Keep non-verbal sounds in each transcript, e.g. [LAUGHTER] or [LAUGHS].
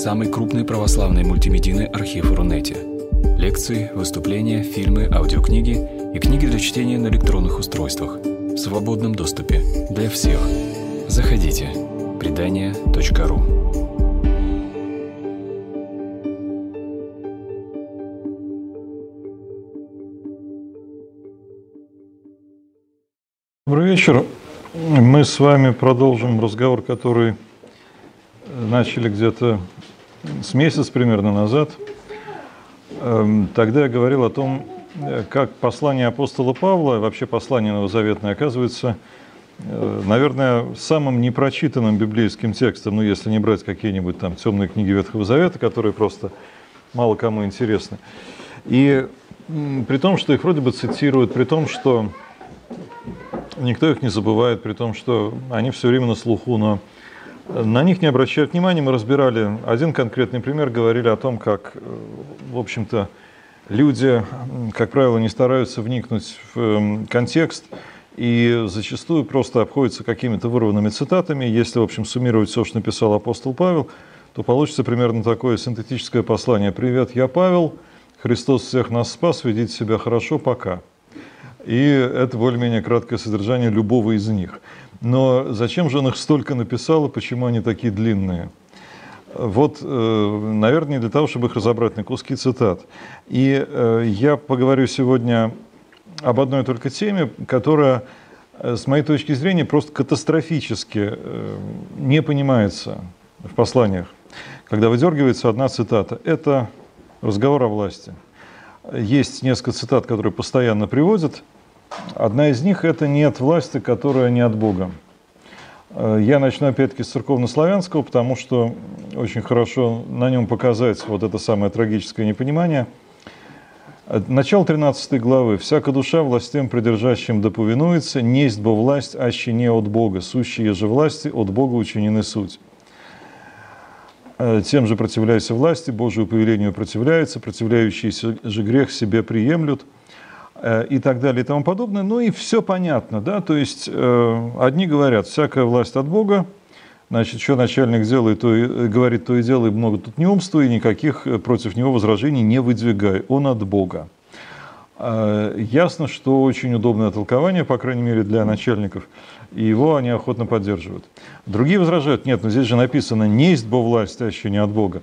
самый крупный православный мультимедийный архив Рунете. Лекции, выступления, фильмы, аудиокниги и книги для чтения на электронных устройствах в свободном доступе для всех. Заходите. Предания.ру Добрый вечер. Мы с вами продолжим разговор, который начали где-то с месяц примерно назад. Эм, тогда я говорил о том, э, как послание апостола Павла, вообще послание Новозаветное, оказывается, э, наверное, самым непрочитанным библейским текстом, ну, если не брать какие-нибудь там темные книги Ветхого Завета, которые просто мало кому интересны. И при том, что их вроде бы цитируют, при том, что никто их не забывает, при том, что они все время на слуху, но на них не обращают внимания. Мы разбирали один конкретный пример, говорили о том, как, э, в общем-то, люди, как правило, не стараются вникнуть в эм, контекст и зачастую просто обходятся какими-то вырванными цитатами. Если, в общем, суммировать все, что написал апостол Павел, то получится примерно такое синтетическое послание. «Привет, я Павел, Христос всех нас спас, ведите себя хорошо, пока». И это более-менее краткое содержание любого из них. Но зачем же он их столько написал и почему они такие длинные? Вот, э, наверное, для того, чтобы их разобрать на куски цитат. И э, я поговорю сегодня об одной только теме, которая, э, с моей точки зрения, просто катастрофически не понимается в посланиях. Когда выдергивается одна цитата, это разговор о власти. Есть несколько цитат, которые постоянно приводят, Одна из них – это «нет власти, которая не от Бога». Э, я начну опять-таки с церковнославянского, потому что очень хорошо на нем показать вот это самое трагическое непонимание. Э, начало 13 главы. «Всяка душа властям придержащим да повинуется, несть бо власть, аще не от Бога, сущие же власти от Бога учинены суть». Э, тем же противляйся власти, Божию повелению противляется, противляющиеся же грех себе приемлют – и так далее и тому подобное. Ну и все понятно, да, то есть э, одни говорят, всякая власть от Бога, значит, что начальник делает, то и, э, говорит, то и делай, много тут не умства, и никаких против него возражений не выдвигай, он от Бога. Ясно, что очень удобное толкование, по крайней мере, для начальников, и его они охотно поддерживают. Другие возражают, нет, но здесь же написано «не есть бо власть, а еще не от Бога»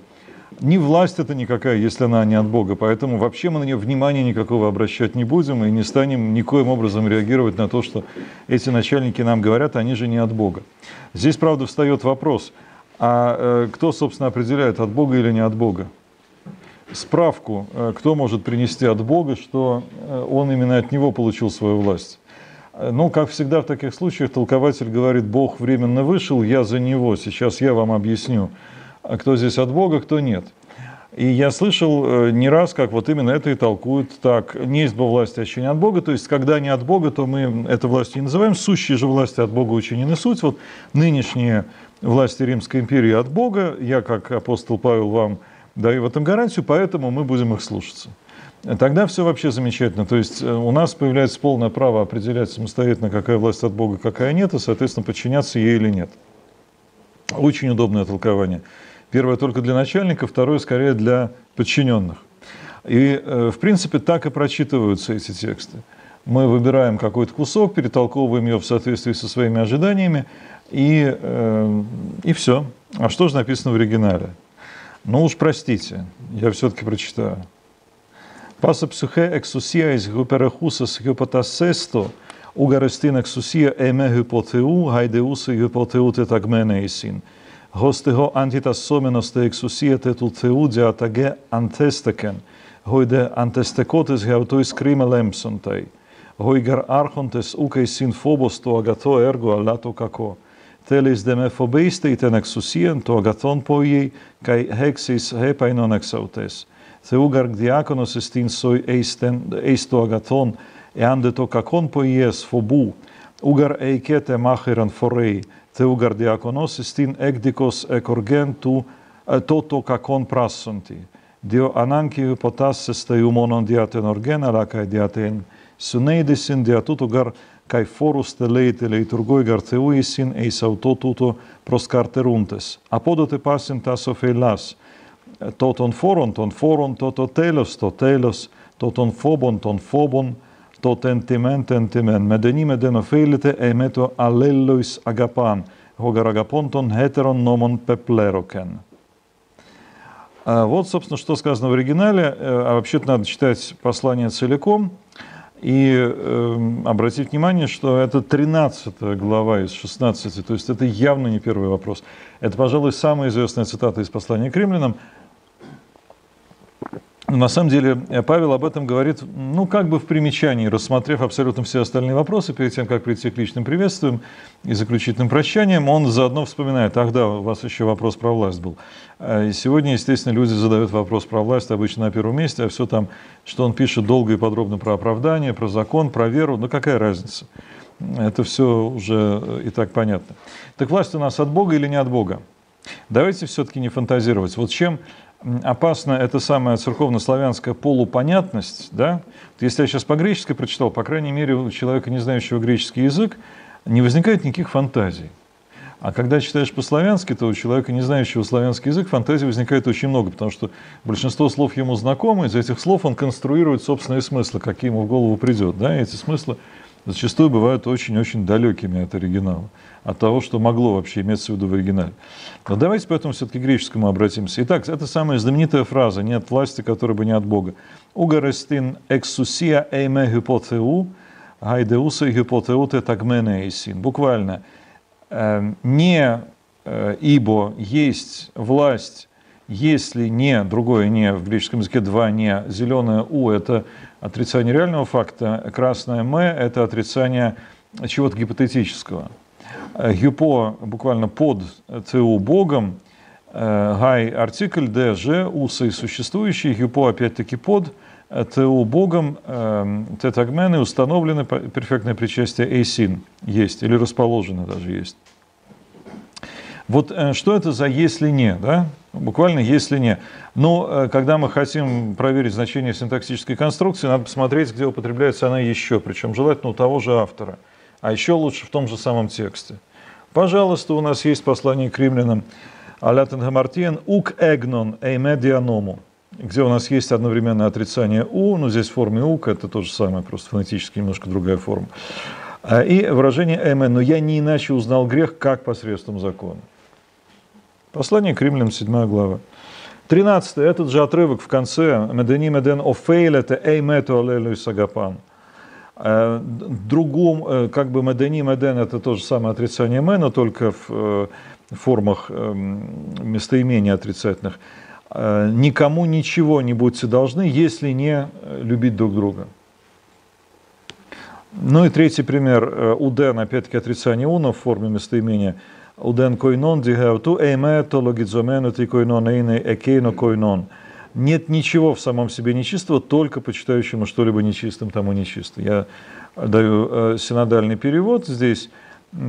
не власть это никакая, если она не от Бога. Поэтому вообще мы на нее внимания никакого обращать не будем и не станем никоим образом реагировать на то, что эти начальники нам говорят, они же не от Бога. Здесь, правда, встает вопрос, а э, кто, собственно, определяет, от Бога или не от Бога? Справку, э, кто может принести от Бога, что э, он именно от него получил свою власть? Ну, как всегда в таких случаях, толкователь говорит, Бог временно вышел, я за него, сейчас я вам объясню. А кто здесь от Бога, кто нет. И я слышал э, не раз, как вот именно это и толкуют так. Не есть бы власти, а от Бога. То есть, когда не от Бога, то мы это властью не называем. Сущие же власти от Бога учинены суть. Вот нынешние власти Римской империи от Бога. Я, как апостол Павел, вам даю в этом гарантию, поэтому мы будем их слушаться. Тогда все вообще замечательно. То есть э, у нас появляется полное право определять самостоятельно, какая власть от Бога, какая нет, и, соответственно, подчиняться ей или нет. Очень удобное толкование. Первое только для начальника, второе скорее для подчиненных. И, э, в принципе, так и прочитываются эти тексты. Мы выбираем какой-то кусок, перетолковываем ее в соответствии со своими ожиданиями, и, э, и все. А что же написано в оригинале? Ну уж простите, я все-таки прочитаю. Паса псухе ексусия из гуперахусас гипотасесто, угарестин ексусия эме гипотеу, гайдеуса гипотеу тетагменейсин – Hostého antitas te exousia tetul theudia tage antesteken, hoide antestekotes geautois crime lemsontei, hoigar archontes uke sin phobos to agato ergo allato kako, telis de me phobeiste iten exousien to agaton poiei, kai hexis hepainon exautes. Theugar diakonos estin soi eisten, eisto agaton, e ande to kakon poies phobu, ugar eikete macheran forei, Θεούγαρ Θεουγαρδιακονός στην έκδικος εκοργέντου τότο κακόν πράσοντι. Dio ananci potasses te humonon diaten orgenera cae diaten suneidisin dia tuto gar cae forus te leite leiturgoi gar theuisin eis auto tuto proscarteruntes. Apodote pasin tas ofeilas, toton foron, ton foron, toto telos, to telos, toton phobon, ton phobon, фобон, тон фобон, тот ентимен, тентимен. Медени медено фейлите эмето аллеллоис агапан, гогар агапонтон хетерон номон пеплерокен. Вот, собственно, что сказано в оригинале. А вообще-то надо читать послание целиком. И э, обратить внимание, что это 13 глава из 16, то есть это явно не первый вопрос. Это, пожалуй, самая известная цитата из послания к римлянам. На самом деле Павел об этом говорит, ну, как бы в примечании, рассмотрев абсолютно все остальные вопросы, перед тем, как прийти к личным приветствиям и заключительным прощаниям, он заодно вспоминает, ах да, у вас еще вопрос про власть был. А, и сегодня, естественно, люди задают вопрос про власть обычно на первом месте, а все там, что он пишет долго и подробно про оправдание, про закон, про веру, ну какая разница? Это все уже и так понятно. Так власть у нас от Бога или не от Бога? Давайте все-таки не фантазировать. Вот чем опасна эта самая церковно-славянская полупонятность, да? Если я сейчас по-гречески прочитал, по крайней мере, у человека, не знающего греческий язык, не возникает никаких фантазий. А когда читаешь по-славянски, то у человека, не знающего славянский язык, фантазий возникает очень много, потому что большинство слов ему знакомы, из этих слов он конструирует собственные смыслы, какие ему в голову придет. Да? И эти смыслы зачастую бывают очень-очень далекими от оригинала, от того, что могло вообще иметься в виду в оригинале. Но давайте поэтому все-таки к греческому обратимся. Итак, это самая знаменитая фраза «нет власти, которая бы не от Бога». «Угарестин эксусия эйме гипотеу, гайдеуса гипотеуте тагмене эйсин». Буквально – Эм, не э, ибо есть власть, если не, другое не, в греческом языке два не, зеленое у – это отрицание реального факта, красное м – это отрицание чего-то гипотетического. Гюпо буквально под ЦУ Богом, гай артикль, д, ж, усы существующий, гюпо опять-таки под ТУ Богом, тетагмены установлены перфектное причастие эйсин есть, или расположено даже есть. Вот э, что это за «если не», да? Буквально «если не». Но э, когда мы хотим проверить значение синтаксической конструкции, надо посмотреть, где употребляется она еще, причем желательно у того же автора, а еще лучше в том же самом тексте. Пожалуйста, у нас есть послание к римлянам «Алятен гамартиен ук эгнон эймедианому» где у нас есть одновременно отрицание «у», но здесь в форме «ук» это то же самое, просто фонетически немножко другая форма. А, и выражение «эмен», но я не иначе узнал грех, как посредством закона. Послание к римлянам, 7 глава. 13. Этот же отрывок в конце. «Медени меден офейлете эймету алелю сагапан». А, другом, э, как бы медени меден, это то же самое отрицание мена, только в э, формах эм, местоимения отрицательных. Э, никому ничего не будьте должны, если не э, любить друг друга. Ну и третий пример. Э, Уден, опять-таки, отрицание уна в форме местоимения. Уден койнон дигеуту эйме тологидзомену ти койнон эйне экейно койнон. Нет ничего в самом себе нечистого, только почитающему что-либо нечистым тому нечисто. Я даю синодальный перевод здесь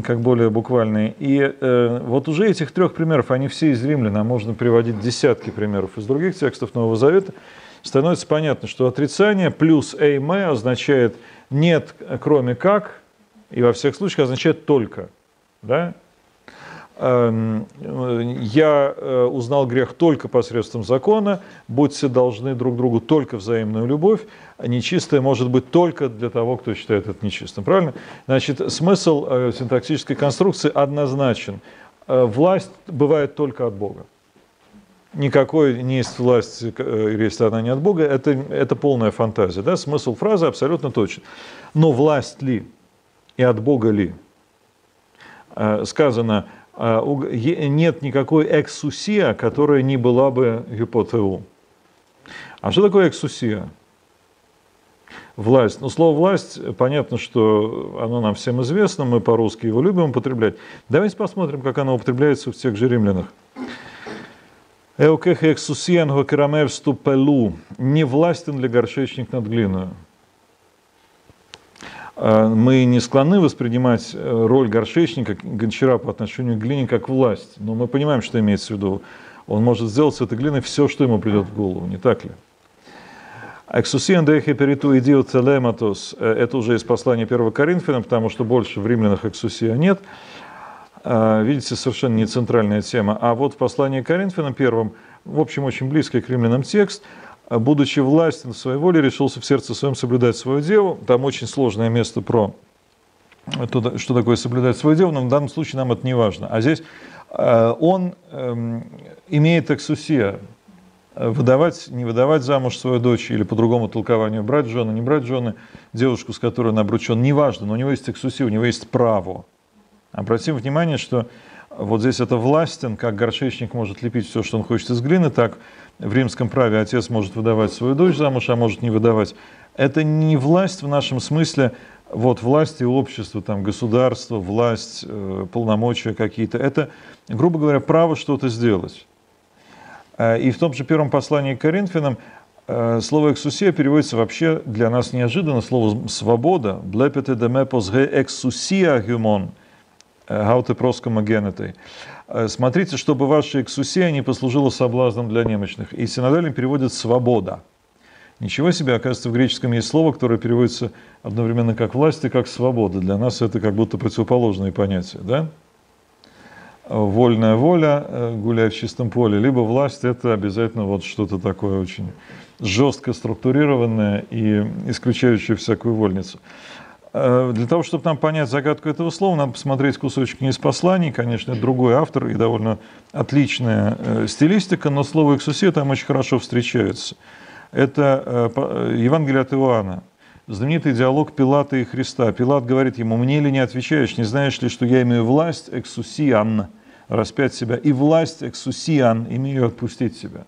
как более буквальные. И э, вот уже этих трех примеров, они все из римлян, а можно приводить десятки примеров из других текстов Нового Завета, становится понятно, что отрицание плюс эйме означает нет, кроме как, и во всех случаях означает только. Да? Эм, я э, узнал грех только посредством закона, будьте должны друг другу только взаимную любовь, а нечистое может быть только для того, кто считает это нечистым. Правильно? Значит, смысл э, синтаксической конструкции однозначен. Э, власть бывает только от Бога. Никакой не есть власть, если она не от Бога, это, это полная фантазия. Да? Смысл фразы абсолютно точен. Но власть ли и от Бога ли? Сказано, нет никакой эксусия, которая не была бы гипотеу. А что такое эксусия? Власть. Ну, слово власть, понятно, что оно нам всем известно, мы по-русски его любим употреблять. Давайте посмотрим, как оно употребляется в тех же римлянах. Эукех эксусиен гокерамевсту пелу. Не властен ли горшечник над глиной? А, мы не склонны воспринимать э, роль горшечника, гончара по отношению к глине как власть, но мы понимаем, что имеется в виду. Он может сделать с этой глиной все, что ему придет в голову, не так ли? Эксусиан дехе периту идио целематос. Э, это уже из послания 1 Коринфянам, потому что больше в римлянах эксусия нет. Э, видите, совершенно не центральная тема. А вот в послании Коринфянам первым, в общем, очень близкий к римлянам текст, будучи властен в своей воле, решился в сердце своем соблюдать свое дело. Там очень сложное место про то, что такое соблюдать свое дело, но в данном случае нам это не важно. А здесь э, он эм, имеет эксусия, выдавать, не выдавать замуж свою дочь или по другому толкованию брать жены, не брать жены, девушку, с которой он обручен, неважно, но у него есть эксусия, у него есть право. Обратим внимание, что вот здесь это властен, как горшечник может лепить все, что он хочет из глины, так в римском праве отец может выдавать свою дочь замуж, а может не выдавать. Это не власть в нашем смысле, вот власти общества, там, государства, власть, э, полномочия какие-то. Это, грубо говоря, право что-то сделать. Э, и в том же первом послании к Коринфянам э, слово «эксусия» переводится вообще для нас неожиданно слово «свобода». «Блепете демепос ге эксусия гюмон» гауте проскома генетой. Смотрите, чтобы ваша эксусия не послужила соблазном для немощных. И синодальным переводит «свобода». Ничего себе, оказывается, в греческом есть слово, которое переводится одновременно как власть и как свобода. Для нас это как будто противоположные понятия, да? Вольная воля, э, гуляя в чистом поле, либо власть – это обязательно вот что-то такое очень жестко структурированное и исключающее всякую вольницу. Э, для того, чтобы нам понять загадку этого слова, надо посмотреть кусочек не из посланий, конечно, другой автор и довольно отличная э, стилистика, но слово «эксусия» там очень хорошо встречается – это э, Евангелие от Иоанна, знаменитый диалог Пилата и Христа. Пилат говорит ему, мне ли не отвечаешь, не знаешь ли, что я имею власть эксусиан, распять себя, и власть эксусиан, имею отпустить себя.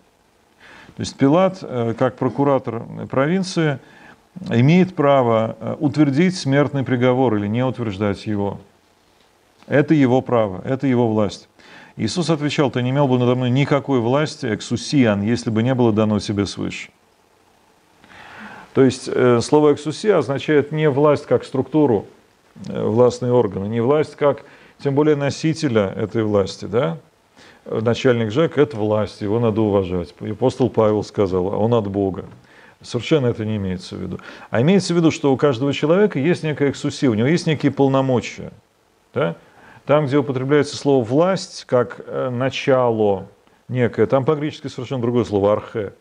То есть Пилат, как прокуратор провинции, имеет право утвердить смертный приговор или не утверждать его. Это его право, это его власть. Иисус отвечал, ты не имел бы надо мной никакой власти, эксусиан, если бы не было дано тебе свыше. То есть э, слово «эксусия» означает не власть как структуру, э, властные органы, не власть как, тем более, носителя этой власти, да? Начальник ЖЭК – это власть, его надо уважать. И апостол Павел сказал, он от Бога. Совершенно это не имеется в виду. А имеется в виду, что у каждого человека есть некая эксусия, у него есть некие полномочия. Да? Там, где употребляется слово «власть» как э, начало некое, там по-гречески совершенно другое слово «архе».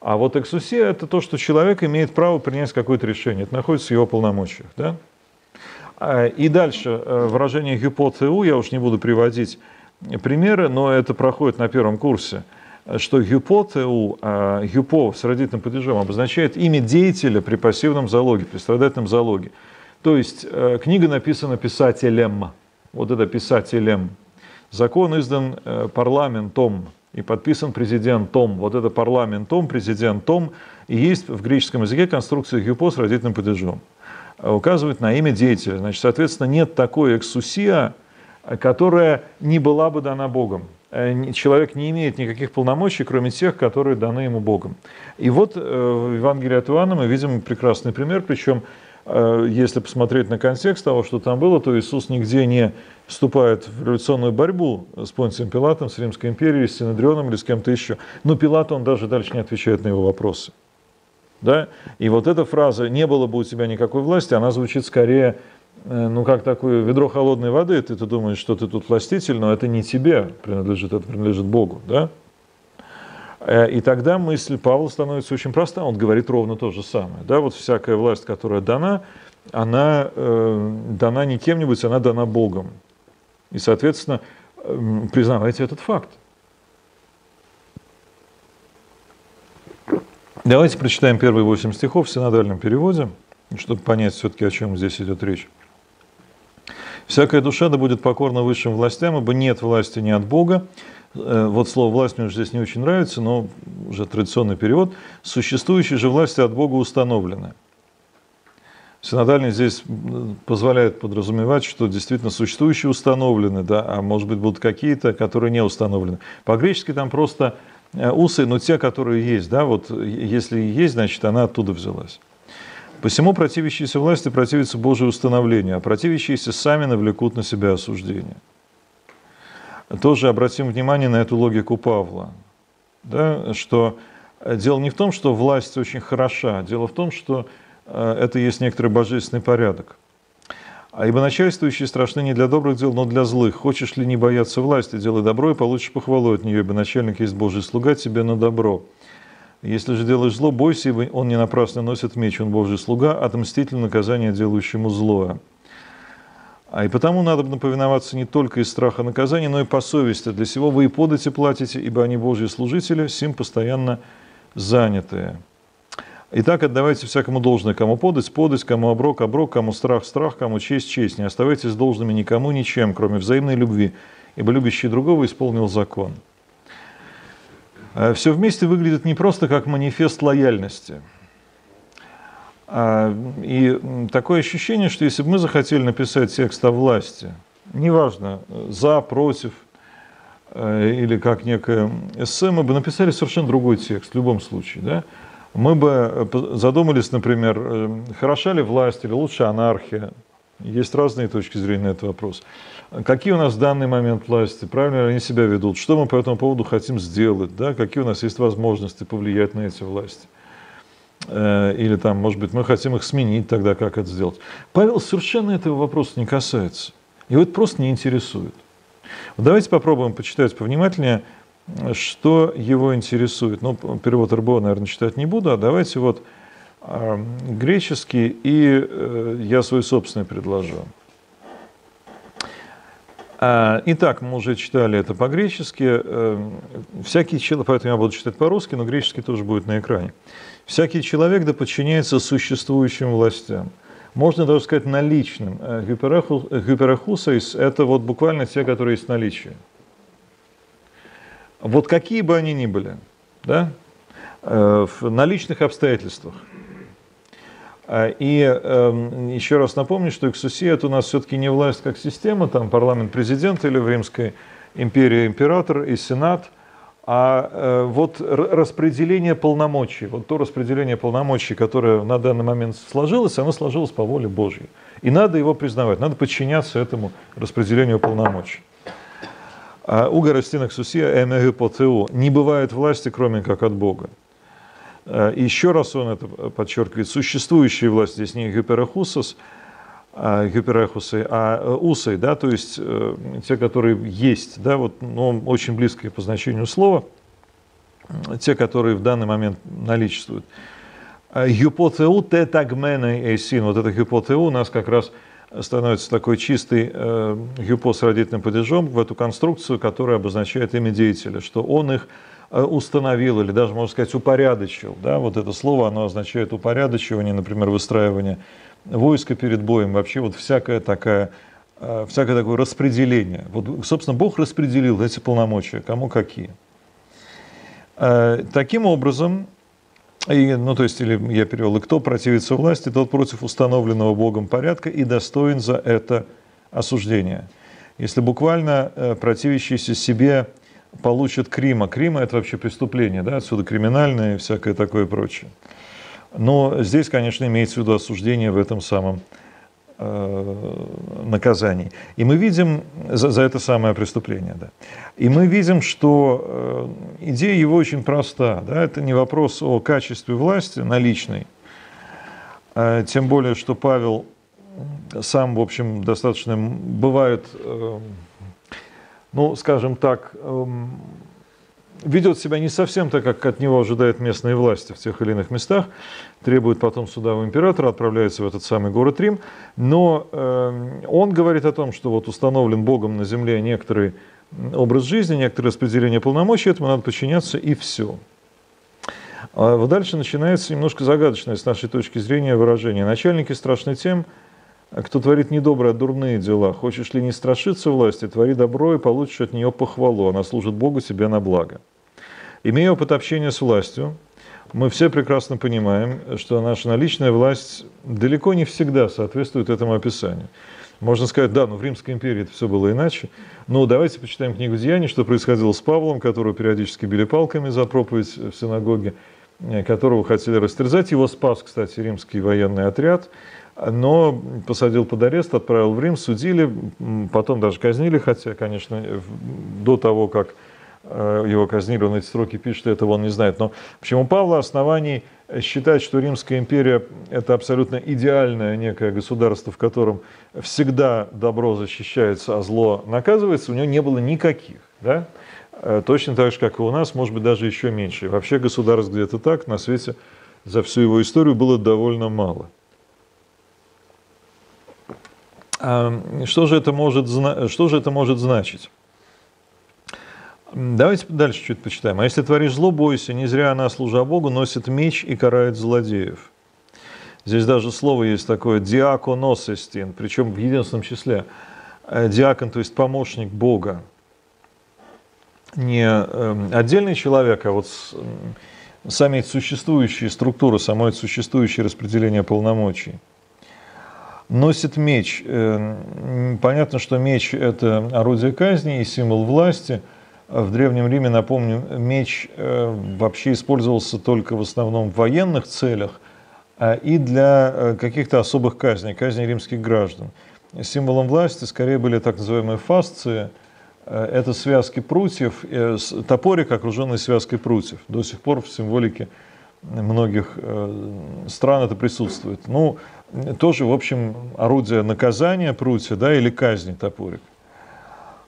А вот эксусия – это то, что человек имеет право принять какое-то решение. Это находится в его полномочиях. Да? А, и дальше э, выражение гипотеу, я уж не буду приводить примеры, но это проходит на первом курсе, что гипотеу, а, гипо с родительным падежом обозначает имя деятеля при пассивном залоге, при страдательном залоге. То есть э, книга написана писателем, вот это писателем. Закон издан э, парламентом, и подписан президентом. Вот это парламентом, президентом. И есть в греческом языке конструкция гюпо с родительным падежом. Указывает на имя деятеля. Значит, соответственно, нет такой эксусия, которая не была бы дана Богом. Э, человек не имеет никаких полномочий, кроме тех, которые даны ему Богом. И вот э, в Евангелии от Иоанна мы видим прекрасный пример, причем Э, если посмотреть на контекст того, что там было, то Иисус нигде не вступает в революционную борьбу с Понтием Пилатом, с Римской империей, с Синедрионом или с кем-то еще. Но Пилат, он даже дальше не отвечает на его вопросы. Да? И вот эта фраза «не было бы у тебя никакой власти», она звучит скорее, ну, как такое ведро холодной воды. Ты, ты думаешь, что ты тут властитель, но это не тебе принадлежит, это принадлежит Богу. Да? Э, и тогда мысль Павла становится очень проста, он говорит ровно то же самое. Да, вот всякая власть, которая дана, она э, дана не кем-нибудь, она дана Богом. И, соответственно, э, признавайте этот факт. Давайте прочитаем первые восемь стихов в синодальном переводе, чтобы понять все-таки, о чем здесь идет речь. «Всякая душа да будет покорна высшим властям, ибо нет власти ни от Бога, Э, вот слово «власть» мне здесь не очень нравится, но уже традиционный перевод, существующие же власти от Бога установлены. Синодальный здесь позволяет подразумевать, что действительно существующие установлены, да, а может быть будут какие-то, которые не установлены. По-гречески там просто э, усы, но те, которые есть, да, вот если есть, значит она оттуда взялась. Посему противящиеся власти противятся Божие установлению, а противящиеся сами навлекут на себя осуждение тоже обратим внимание на эту логику Павла, да, что дело не в том, что власть очень хороша, дело в том, что э, это есть некоторый божественный порядок. А ибо начальствующие страшны не для добрых дел, но для злых. Хочешь ли не бояться власти, делай добро и получишь похвалу от нее, ибо начальник есть Божий слуга тебе на добро. Если же делаешь зло, бойся, ибо он не напрасно носит меч, он Божий слуга, отмститель наказания делающему злое. А и потому надо повиноваться не только из страха наказания, но и по совести. Для сего вы и подати платите, ибо они Божьи служители, сим постоянно занятые. Итак, отдавайте всякому должное, кому подать, подать, кому оброк, оброк, кому страх, страх, кому честь, честь. Не оставайтесь должными никому ничем, кроме взаимной любви, ибо любящий другого исполнил закон. А Все вместе выглядит не просто как манифест лояльности. А, и такое ощущение, что если бы мы захотели написать текст о власти, неважно, за, против, э, или как некое эссе, мы бы написали совершенно другой текст в любом случае. Да? мы бы э, задумались, например, э, хороша ли власть или лучше анархия. Есть разные точки зрения на этот вопрос. Какие у нас в данный момент власти, правильно ли они себя ведут, что мы по этому поводу хотим сделать, да? какие у нас есть возможности повлиять на эти власти. Э, или там, может быть, мы хотим их сменить тогда, как это сделать. Павел совершенно этого вопроса не касается. Его это просто не интересует. Вот давайте попробуем почитать повнимательнее что его интересует. Ну, перевод РБО, наверное, читать не буду, а давайте вот греческий, и э, я свой собственный предложу. А, итак, мы уже читали это по-гречески. Э, всякий человек, поэтому я буду читать по-русски, но греческий тоже будет на экране. Всякий человек да подчиняется существующим властям. Можно даже сказать наличным. Гиперахусайс – это вот буквально те, которые есть в наличии вот какие бы они ни были, да, э, в наличных обстоятельствах. А, и э, еще раз напомню, что эксусия это у нас все-таки не власть как система, там парламент президент или в Римской империи император и сенат, а э, вот распределение полномочий, вот то распределение полномочий, которое на данный момент сложилось, оно сложилось по воле Божьей. И надо его признавать, надо подчиняться этому распределению полномочий. А у горостинок сусия эмегипотеу не бывает власти, кроме как от Бога. А, еще раз он это подчеркивает. Существующие власти здесь не гиперахусос, а гиперахусы, а усой, да, то есть э, те, которые есть, да, вот, ну, очень близкие по значению слова, те, которые в данный момент наличествуют. Гипотеу тетагменой эйсин, вот это гипотеу у нас как раз – становится такой чистый э, гипоз с родительным падежом в эту конструкцию, которая обозначает имя деятеля, что он их э, установил или даже, можно сказать, упорядочил. Да? Вот это слово, оно означает упорядочивание, например, выстраивание войска перед боем, вообще вот всякое такое, э, всякое такое распределение. Вот, собственно, Бог распределил эти полномочия, кому какие. Э, таким образом, и, ну, то есть, или я перевел, и кто противится власти, тот против установленного Богом порядка и достоин за это осуждения. Если буквально э, противящийся себе получат Крима. Крима – это вообще преступление, да, отсюда криминальное и всякое такое прочее. Но здесь, конечно, имеется в виду осуждение в этом самом Э, наказаний. И мы видим за, за это самое преступление. Да. И мы видим, что э, идея его очень проста. Да. Это не вопрос о качестве власти наличной, а тем более, что Павел сам, в общем, достаточно бывает, э, ну, скажем так, эм, ведет себя не совсем так, как от него ожидают местные власти в тех или иных местах, требует потом суда у императора, отправляется в этот самый город Рим, но э, он говорит о том, что вот установлен Богом на земле некоторый образ жизни, некоторое распределение полномочий, этому надо подчиняться и все. А дальше начинается немножко загадочное с нашей точки зрения выражение. Начальники страшны тем, кто творит недобрые, а дурные дела. Хочешь ли не страшиться власти, твори добро и получишь от нее похвалу. Она служит Богу себе на благо. Имея опыт общения с властью, мы все прекрасно понимаем, что наша наличная власть далеко не всегда соответствует этому описанию. Можно сказать, да, но в Римской империи это все было иначе. Но давайте почитаем книгу Деяний, что происходило с Павлом, которого периодически били палками за проповедь в синагоге, которого хотели растерзать. Его спас, кстати, римский военный отряд, но посадил под арест, отправил в Рим, судили, потом даже казнили, хотя, конечно, до того, как э, его казнили, он эти строки пишет, этого он не знает. Но почему Павла оснований считать, что Римская империя – это абсолютно идеальное некое государство, в котором всегда добро защищается, а зло наказывается, у него не было никаких. Да? Э, точно так же, как и у нас, может быть, даже еще меньше. Вообще государств где-то так на свете за всю его историю было довольно мало. А что же это может, что же это может значить? Давайте дальше чуть почитаем. А если творишь зло, бойся, не зря она, служа Богу, носит меч и карает злодеев. Здесь даже слово есть такое диаконосестин, причем в единственном числе. Э, диакон, то есть помощник Бога. Не эм, отдельный человек, а вот сами существующие структуры, само существующее распределение полномочий. Носит меч. Э, понятно, что меч – это орудие казни и символ власти – в Древнем Риме, напомню, меч э, вообще использовался только в основном в военных целях а и для э, каких-то особых казней, казней римских граждан. Символом власти скорее были так называемые фасции, это связки прутьев, топорик, окруженный связкой прутьев. До сих пор в символике многих стран это присутствует. Ну, тоже, в общем, орудие наказания прутья, да, или казни топорик.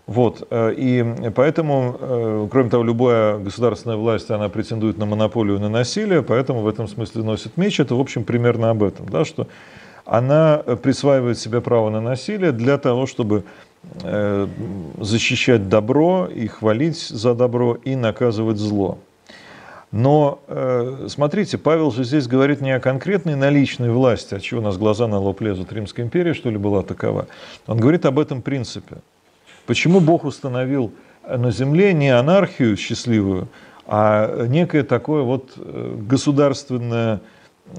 Вот, э, и поэтому, э, кроме того, любая государственная власть, она претендует на монополию на насилие, поэтому в этом смысле носит меч. Это, в общем, примерно об этом, да, что она присваивает себе право на насилие для того, чтобы э, защищать добро и хвалить за добро и наказывать зло. Но смотрите, Павел же здесь говорит не о конкретной наличной власти, от чего у нас глаза на лоб лезут, Римская империя, что ли, была такова. Он говорит об этом принципе – Почему Бог установил на земле не анархию счастливую, а некое такое вот э, государственное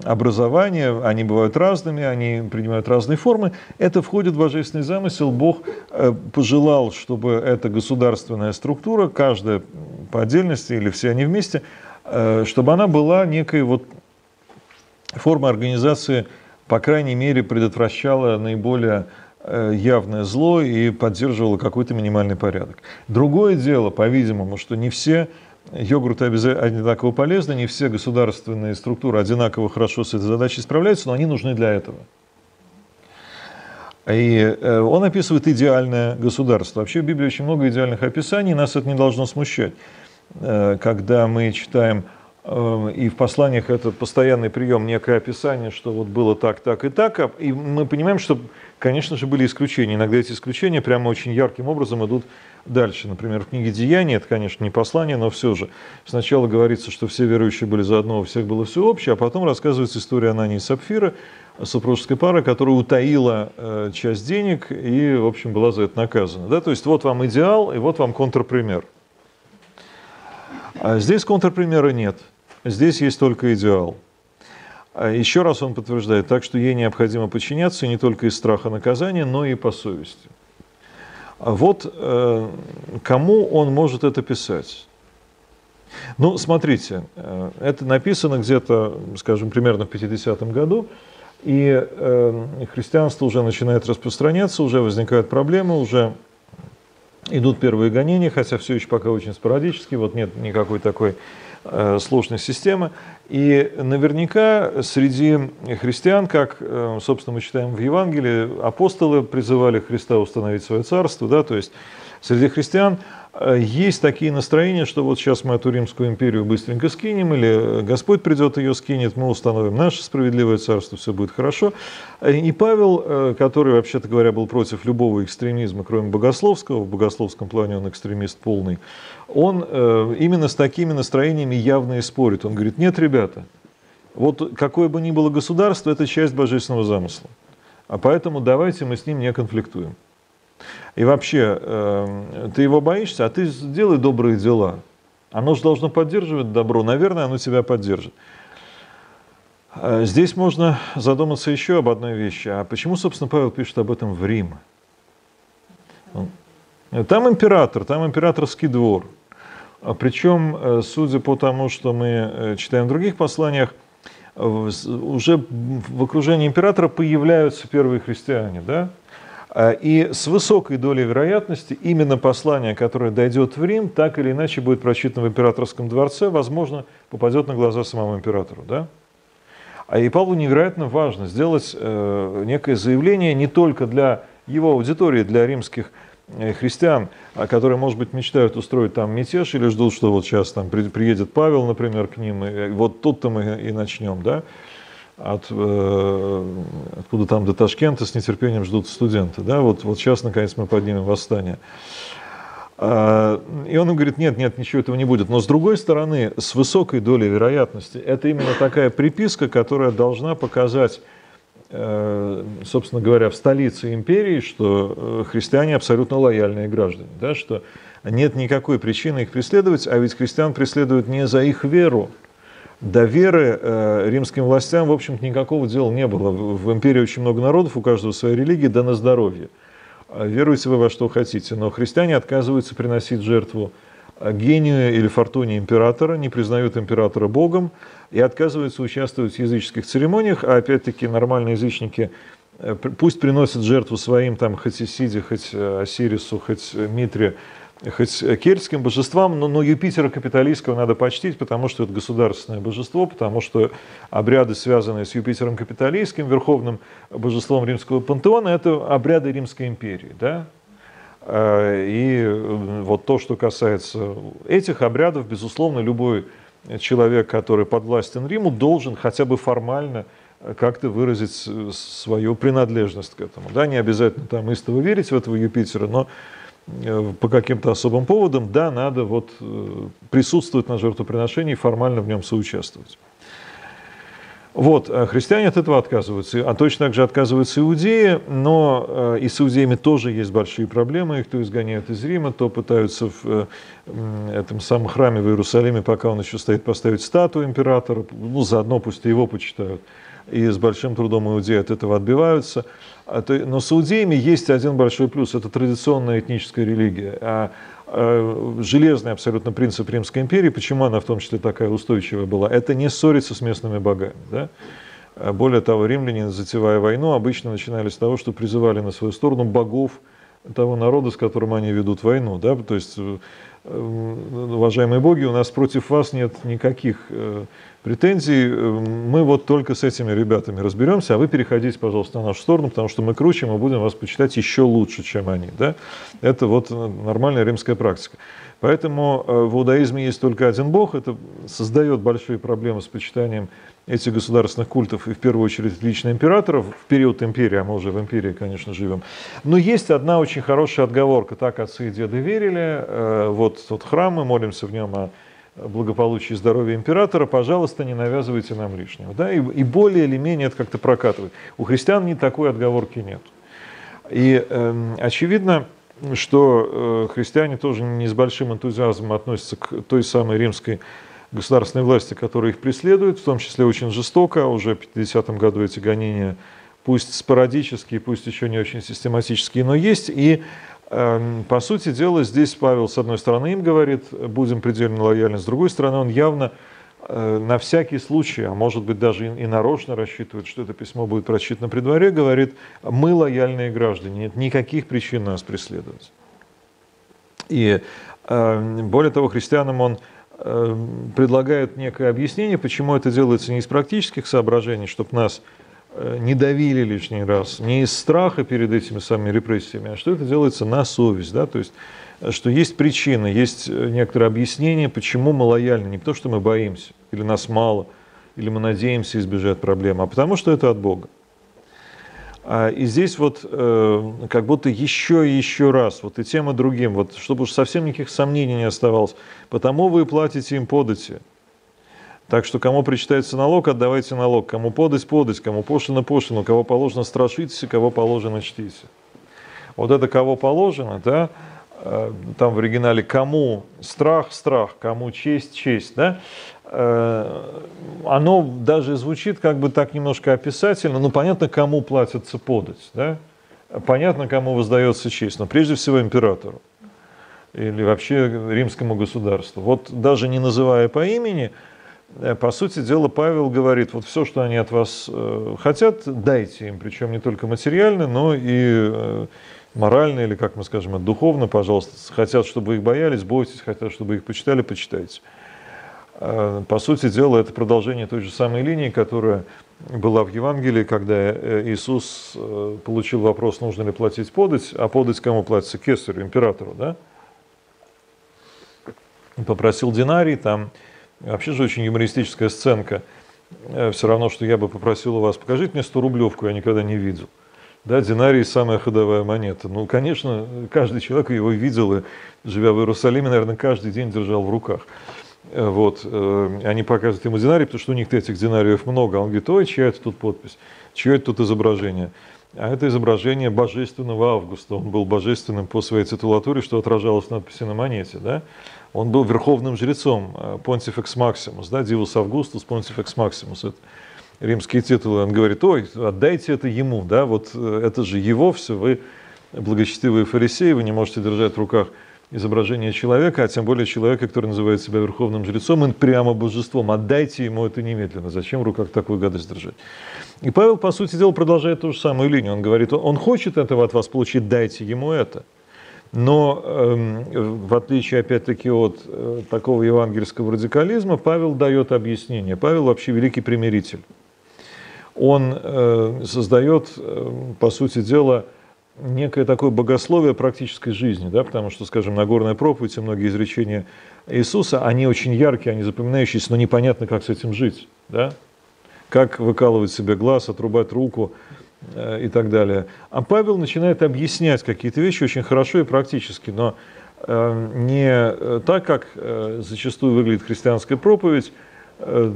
образование, они бывают разными, они принимают разные формы. Это входит в божественный замысел. Бог э, пожелал, чтобы эта государственная структура, каждая по отдельности или все они вместе, э, чтобы она была некой вот формой организации, по крайней мере, предотвращала наиболее Э, явное зло и поддерживала какой-то минимальный порядок. Другое дело, по-видимому, что не все йогурты одинаково полезны, не все государственные структуры одинаково хорошо с этой задачей справляются, но они нужны для этого. И э, он описывает идеальное государство. Вообще в Библии очень много идеальных описаний, нас это не должно смущать. Э, когда мы читаем и в посланиях это постоянный прием, некое описание, что вот было так, так и так, а, и мы понимаем, что Конечно же, были исключения. Иногда эти исключения прямо очень ярким образом идут дальше. Например, в книге «Деяния», это, конечно, не послание, но все же. Сначала говорится, что все верующие были заодно, у всех было все общее, а потом рассказывается история Анании и Сапфира, супружеской пары, которая утаила э, часть денег и, в общем, была за это наказана. Да? То есть вот вам идеал и вот вам контрпример. А здесь контрпримера нет. Здесь есть только идеал. А еще раз он подтверждает так, что ей необходимо подчиняться не только из страха наказания, но и по совести. А вот э, кому он может это писать? Ну, смотрите, э, это написано где-то, скажем, примерно в 50-м году, и э, христианство уже начинает распространяться, уже возникают проблемы, уже идут первые гонения, хотя все еще пока очень спорадически, вот нет никакой такой Э, сложной системы. И наверняка среди христиан, как, э, собственно, мы читаем в Евангелии, апостолы призывали Христа установить свое царство, да, то есть среди христиан Э, есть такие настроения, что вот сейчас мы эту Римскую империю быстренько скинем, или Господь придет ее скинет, мы установим наше справедливое царство, все будет хорошо. И Павел, э, который, вообще-то говоря, был против любого экстремизма, кроме богословского, в богословском плане он экстремист полный, он э, именно с такими настроениями явно и спорит. Он говорит, нет, ребята, вот какое бы ни было государство, это часть божественного замысла. А поэтому давайте мы с ним не конфликтуем. И вообще, э, ты его боишься, а ты сделай добрые дела. Оно же должно поддерживать добро. Наверное, оно тебя поддержит. Э, здесь можно задуматься еще об одной вещи. А почему, собственно, Павел пишет об этом в Рим? Там император, там императорский двор. А Причем, э, судя по тому, что мы читаем в других посланиях, уже в окружении императора появляются первые христиане, да? А, и с высокой долей вероятности именно послание, которое дойдет в Рим, так или иначе будет прочитано в императорском дворце, возможно, попадет на глаза самому императору. Да? А и Павлу невероятно важно сделать э, некое заявление не только для его аудитории, для римских э, христиан, которые, может быть, мечтают устроить там мятеж или ждут, что вот сейчас там приедет Павел, например, к ним, и вот тут-то мы и начнем, да, от, э, откуда там до Ташкента с нетерпением ждут студенты. Да? Вот, вот сейчас, наконец, мы поднимем восстание. А, и он им говорит, нет, нет, ничего этого не будет. Но с другой стороны, с высокой долей вероятности, это именно такая приписка, которая должна показать, э, собственно говоря, в столице империи, что э, христиане абсолютно лояльные граждане, да, что нет никакой причины их преследовать, а ведь христиан преследуют не за их веру, до веры э, римским властям, в общем-то, никакого дела не было. В империи очень много народов, у каждого своя религия, да на здоровье. А веруйте вы во что хотите, но христиане отказываются приносить жертву гению или фортуне императора, не признают императора богом и отказываются участвовать в языческих церемониях, а опять-таки нормальные язычники э, пусть приносят жертву своим, там, хоть Исиде, хоть э, Осирису, хоть Митре, хоть кельтским божествам, но, но Юпитера капиталистского надо почтить, потому что это государственное божество, потому что обряды, связанные с Юпитером капиталистским, верховным божеством римского пантеона, это обряды Римской империи. Да? А, и вот то, что касается этих обрядов, безусловно, любой человек, который подвластен Риму, должен хотя бы формально как-то выразить свою принадлежность к этому. Да, не обязательно там истово верить в этого Юпитера, но Э, по каким-то особым поводам, да, надо вот э, присутствовать на жертвоприношении и формально в нем соучаствовать. Вот, а христиане от этого отказываются, а точно так же отказываются иудеи, но э, и с иудеями тоже есть большие проблемы, их то изгоняют из Рима, то пытаются в этом самом храме в Иерусалиме, пока он еще стоит, поставить статую императора, ну, заодно пусть и его почитают и с большим трудом иудеи от этого отбиваются. А но с иудеями есть один большой плюс – это традиционная этническая религия. А, а железный абсолютно принцип Римской империи, почему она в том числе такая устойчивая была, это не ссориться с местными богами. Да? Более того, римляне, затевая войну, обычно начинали с того, что призывали на свою сторону богов того народа, с которым они ведут войну. Да? То есть, э, уважаемые боги, у нас против вас нет никаких э, претензий. Мы вот только с этими ребятами разберемся, а вы переходите, пожалуйста, на нашу сторону, потому что мы круче, мы будем вас почитать еще лучше, чем они. Да? Это вот нормальная римская практика. Поэтому э, в иудаизме есть только один бог, это создает большие проблемы с почитанием этих государственных культов, и в первую очередь лично императоров, в период империи, а мы уже в империи, конечно, живем. Но есть одна очень хорошая отговорка, так отцы и деды верили, э, вот тот храм, мы молимся в нем о благополучия и здоровья императора, пожалуйста, не навязывайте нам лишнего. Да? И, и более или менее это как-то прокатывает. У христиан ни такой отговорки нет. И э, очевидно, что э, христиане тоже не с большим энтузиазмом относятся к той самой римской государственной власти, которая их преследует, в том числе очень жестоко. Уже в 50-м году эти гонения, пусть спорадические, пусть еще не очень систематические, но есть. И по сути дела, здесь Павел, с одной стороны, им говорит, будем предельно лояльны, с другой стороны, он явно э, на всякий случай, а может быть даже и нарочно рассчитывает, что это письмо будет прочитано при дворе, говорит, мы лояльные граждане, нет никаких причин нас преследовать. И эм, более того, христианам он эм, предлагает некое объяснение, почему это делается не из практических соображений, чтобы нас Э, не давили лишний раз, не из страха перед этими самыми репрессиями, а что это делается на совесть, да, то есть э, что есть причины, есть э, некоторые объяснения, почему мы лояльны, не потому что мы боимся, или нас мало, или мы надеемся избежать проблемы, а потому что это от Бога. А, и здесь вот как будто еще и еще раз, вот и тем, и другим, вот, чтобы уж совсем никаких сомнений не оставалось, потому вы платите им подати, так что кому причитается налог, отдавайте налог. Кому подать, подать. Кому пошлина, пошлину. Кого положено, страшитесь, кого положено, чтите. Вот это кого положено, да, э, там в оригинале кому страх, страх, кому честь, честь, да, э, оно даже звучит как бы так немножко описательно, но понятно, кому платится подать, да, понятно, кому воздается честь, но прежде всего императору или вообще римскому государству. Вот даже не называя по имени, по сути дела, Павел говорит, вот все, что они от вас э, хотят, дайте им, причем не только материально, но и морально, или, как мы скажем, духовно, пожалуйста. Хотят, чтобы их боялись, бойтесь, хотят, чтобы их почитали, почитайте. По сути дела, это продолжение той же самой линии, которая была в Евангелии, когда Иисус получил вопрос, нужно ли платить подать, а подать кому платится? Кесарю, императору, да? Попросил динарий, там Вообще же очень юмористическая сценка. Э, Все равно, что я бы попросил у вас, покажите мне 100 рублевку, я никогда не видел. Да, динарий – самая ходовая монета. Ну, конечно, каждый человек его видел, и, живя в Иерусалиме, наверное, каждый день держал в руках. Э, вот. Э, они показывают ему динарий, потому что у них этих динариев много. Он говорит, ой, чья это тут подпись, чье это тут изображение. А это изображение божественного Августа. Он был божественным по своей титулатуре, что отражалось в надписи на монете. Да? Он был верховным жрецом, Понтифекс Максимус, да, Дивус Августус, Понтифекс Максимус. Это римские титулы. Он говорит, ой, отдайте это ему, да, вот э, это же его все, вы благочестивые фарисеи, вы не можете держать в руках изображение человека, а тем более человека, который называет себя верховным жрецом, и прямо божеством. Отдайте ему это немедленно. Зачем в руках такую гадость держать? И Павел, по сути дела, продолжает ту же самую линию. Он говорит, он хочет этого от вас получить, дайте ему это. Но э, в отличие, опять-таки, от э, такого евангельского радикализма, Павел дает объяснение. Павел вообще великий примиритель. Он э, создает, э, по сути дела, некое такое богословие практической жизни, да, потому что, скажем, Нагорная проповедь и многие изречения Иисуса, они очень яркие, они запоминающиеся, но непонятно, как с этим жить, да? Как выкалывать себе глаз, отрубать руку, Э, и так далее. А Павел начинает объяснять какие-то вещи очень хорошо и практически, но э, не так, как э, зачастую выглядит христианская проповедь, Э,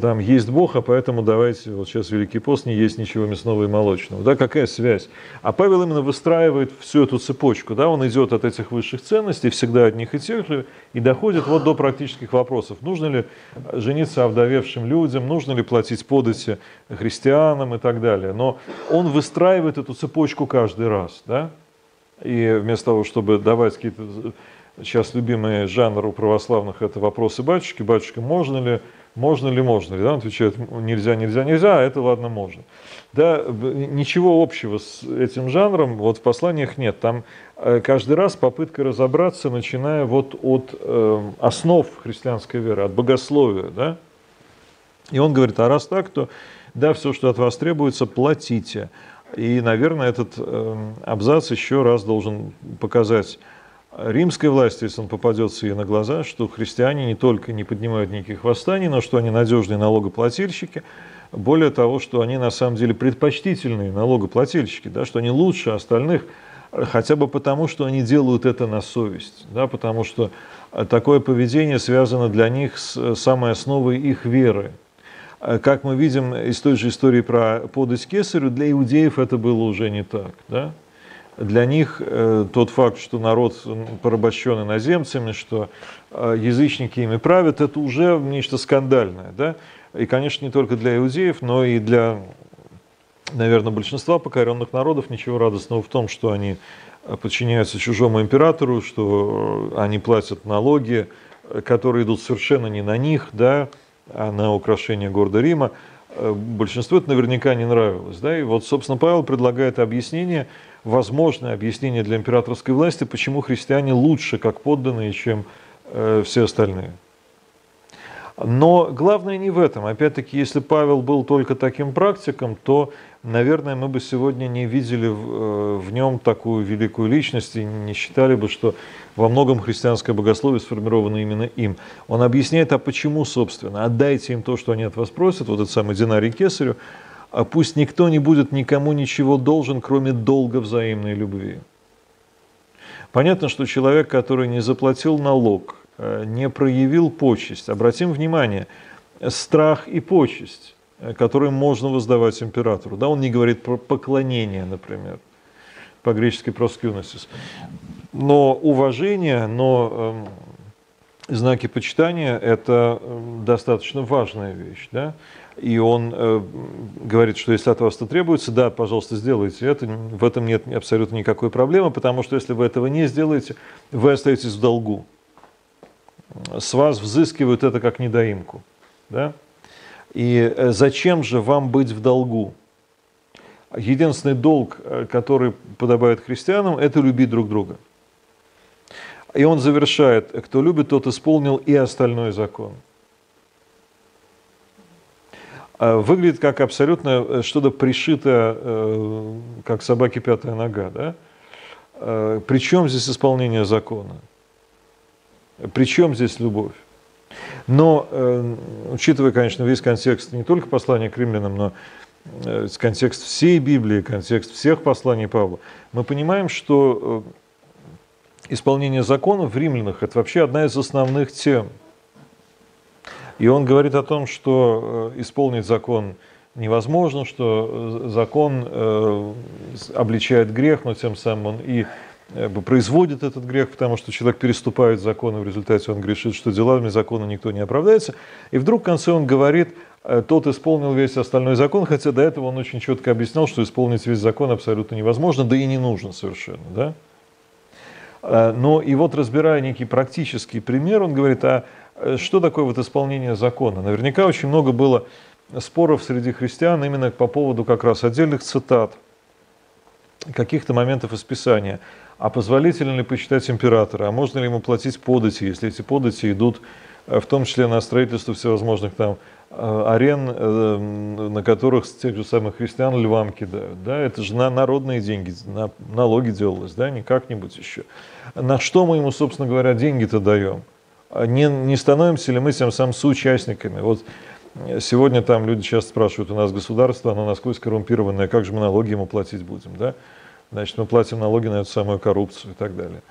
там есть Бог, а поэтому давайте, вот сейчас Великий пост, не есть ничего мясного и молочного. Да, какая связь? А Павел именно выстраивает всю эту цепочку. Да, он идет от этих высших ценностей, всегда от них и тех же, и доходит вот до практических вопросов. Нужно ли жениться овдовевшим людям, нужно ли платить подати христианам и так далее. Но он выстраивает эту цепочку каждый раз. Да? И вместо того, чтобы давать какие-то сейчас любимые жанр у православных это вопросы батюшки. Батюшка, можно ли можно ли можно? Да, он отвечает, нельзя, нельзя, нельзя, а это ладно, можно. Да, ничего общего с этим жанром вот в посланиях нет. Там э, каждый раз попытка разобраться, начиная вот от э, основ христианской веры, от богословия. Да? И он говорит, а раз так, то да, все, что от вас требуется, платите. И, наверное, этот э, абзац еще раз должен показать римской власти, если он попадется ей на глаза, что христиане не только не поднимают никаких восстаний, но что они надежные налогоплательщики, более того, что они на самом деле предпочтительные налогоплательщики, да, что они лучше остальных, хотя бы потому, что они делают это на совесть, да, потому что такое поведение связано для них с самой основой их веры. Как мы видим из той же истории про подать кесарю, для иудеев это было уже не так. Да? Для них э, тот факт, что народ порабощен иноземцами, что э, язычники ими правят, это уже нечто скандальное. Да? И, конечно, не только для иудеев, но и для, наверное, большинства покоренных народов ничего радостного в том, что они э, подчиняются чужому императору, что они платят налоги, которые идут совершенно не на них, да, а на украшение города Рима. Большинству это наверняка не нравилось. Да? И вот, собственно, Павел предлагает объяснение – возможное объяснение для императорской власти, почему христиане лучше как подданные, чем э, все остальные. Но главное не в этом. Опять-таки, если Павел был только таким практиком, то, наверное, мы бы сегодня не видели в, э, в нем такую великую личность и не считали бы, что во многом христианское богословие сформировано именно им. Он объясняет, а почему, собственно, отдайте им то, что они от вас просят, вот этот самый динарий кесарю, а пусть никто не будет никому ничего должен, кроме долга взаимной любви. Понятно, что человек, который не заплатил налог, э, не проявил почесть, обратим внимание, страх и почесть, э, которые можно воздавать императору. Да, он не говорит про поклонение, например, по-гречески проскюносис. Но уважение, но э, знаки почитания – это э, достаточно важная вещь. Да? И он э, говорит, что если от вас это требуется, да, пожалуйста, сделайте это, в этом нет абсолютно никакой проблемы, потому что если вы этого не сделаете, вы остаетесь в долгу. С вас взыскивают это как недоимку. Да? И э, зачем же вам быть в долгу? Единственный долг, э, который подобает христианам, это любить друг друга. И он завершает, кто любит, тот исполнил и остальной закон. А выглядит как абсолютно э, что-то пришито, как собаке пятая нога. Да? Причем здесь исполнение закона? Причем здесь любовь? Но, э, учитывая, конечно, весь контекст не только послания к римлянам, но э, контекст всей Библии, контекст всех посланий Павла, мы понимаем, что э, исполнение закона в римлянах – это вообще одна из основных тем. И он говорит о том, что исполнить закон невозможно, что закон обличает грех, но тем самым он и производит этот грех, потому что человек переступает закон, и в результате он грешит, что делами закона никто не оправдается. И вдруг в конце он говорит, э, тот исполнил весь остальной закон, хотя до этого он очень четко объяснял, что исполнить весь закон абсолютно невозможно, да и не нужно совершенно. Да? Э, но и вот разбирая некий практический пример, он говорит, а э, что такое вот исполнение закона? Наверняка очень много было споров среди христиан именно по поводу как раз отдельных цитат, каких-то моментов из Писания а позволительно ли посчитать императора, а можно ли ему платить подати, если эти подати идут э, в том числе на строительство всевозможных там э, арен, э, на которых тех же самых христиан львам кидают. Да? Это же на народные деньги, на налоги делалось, да, не как-нибудь еще. На что мы ему, собственно говоря, деньги-то даем? А не, не становимся ли мы тем самым соучастниками? Вот сегодня там люди часто спрашивают, у нас государство, оно насквозь коррумпированное, как же мы налоги ему платить будем? Да? значит, мы платим налоги на эту самую коррупцию и так далее.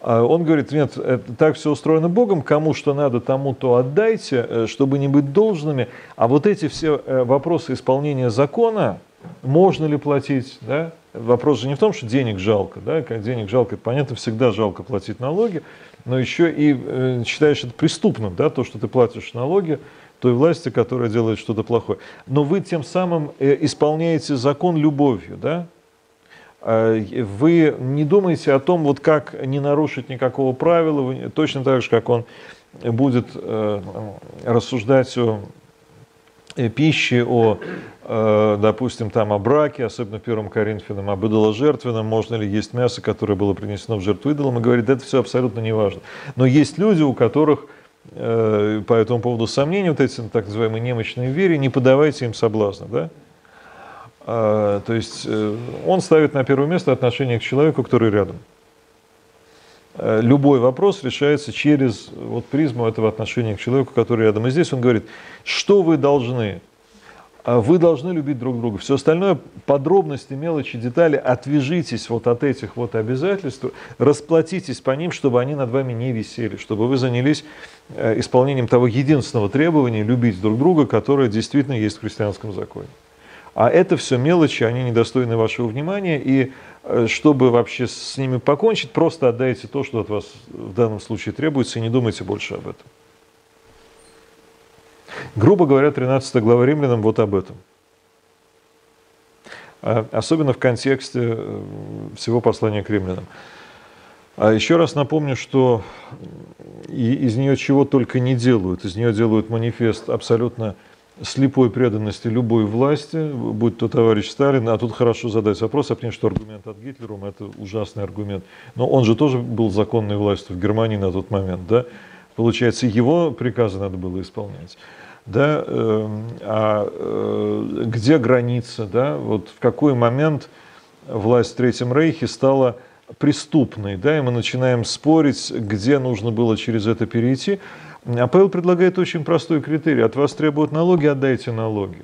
А он говорит, нет, это, так все устроено Богом, кому что надо, тому то отдайте, э, чтобы не быть должными. А вот эти все э, вопросы исполнения закона, можно ли платить, да? Вопрос же не в том, что денег жалко, да, денег жалко, это понятно, всегда жалко платить налоги, но еще и э, считаешь это преступным, да, то, что ты платишь налоги той власти, которая делает что-то плохое. Но вы тем самым э, исполняете закон любовью, да, Э, вы не думаете о том, вот как не нарушить никакого правила, вы, точно так же, как он будет э, рассуждать о пище, о, допустим, там о браке, особенно первом Коринфянам, об идоложертвенном, можно ли есть мясо, которое было принесено в жертву идолам, и говорит, это все абсолютно не важно. Но есть люди, у которых э, по этому поводу сомнения, вот эти так называемые немощные вере, не подавайте им соблазна, да? А, то есть э, он ставит на первое место отношение к человеку, который рядом. Э, любой вопрос решается через вот призму этого отношения к человеку, который рядом. И здесь он говорит, что вы должны? А вы должны любить друг друга. Все остальное, подробности, мелочи, детали, отвяжитесь вот от этих вот обязательств, расплатитесь по ним, чтобы они над вами не висели, чтобы вы занялись э, исполнением того единственного требования любить друг друга, которое действительно есть в христианском законе. А это все мелочи, они недостойны вашего внимания, и э, чтобы вообще с ними покончить, просто отдайте то, что от вас в данном случае требуется, и не думайте больше об этом. Грубо говоря, 13 глава римлянам вот об этом. А особенно в контексте э, всего послания к римлянам. А еще раз напомню, что из нее чего только не делают. Из нее делают манифест абсолютно слепой преданности любой власти, будь то товарищ Сталин, а тут хорошо задать вопрос, а потому что аргумент от Гитлера, это ужасный аргумент. Но он же тоже был законной властью в Германии на тот момент, да? Получается, его приказы надо было исполнять. Да, э, а э, где граница, да, вот в какой момент власть в Третьем Рейхе стала преступной, да, и мы начинаем спорить, где нужно было через это перейти. А Павел предлагает очень простой критерий. От вас требуют налоги, отдайте налоги.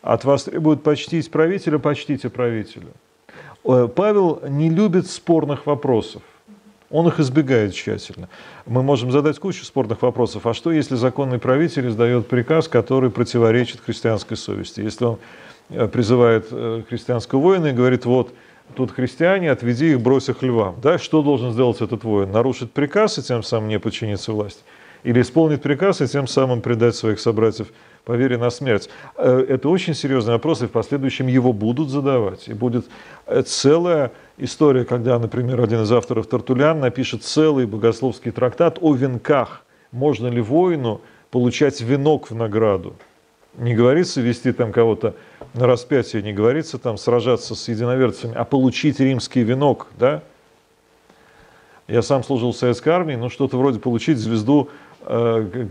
От вас требуют почтить правителя, почтите правителя. Э, Павел не любит спорных вопросов. Он их избегает тщательно. Мы можем задать кучу спорных вопросов. А что, если законный правитель издает приказ, который противоречит христианской совести? Если он э, призывает э, христианского воина и говорит, вот, тут христиане, отведи их, брось их львам. Да? Что должен сделать этот воин? Нарушить приказ и тем самым не подчиниться власти? или исполнить приказ и тем самым предать своих собратьев по вере на смерть. Э, это очень серьезный вопрос, и в последующем его будут задавать. И будет целая история, когда, например, один из авторов Тартулян напишет целый богословский трактат о венках. Можно ли воину получать венок в награду? Не говорится вести там кого-то на распятие, не говорится там сражаться с единоверцами, а получить римский венок, да? Я сам служил в советской армии, ну что-то вроде получить звезду э,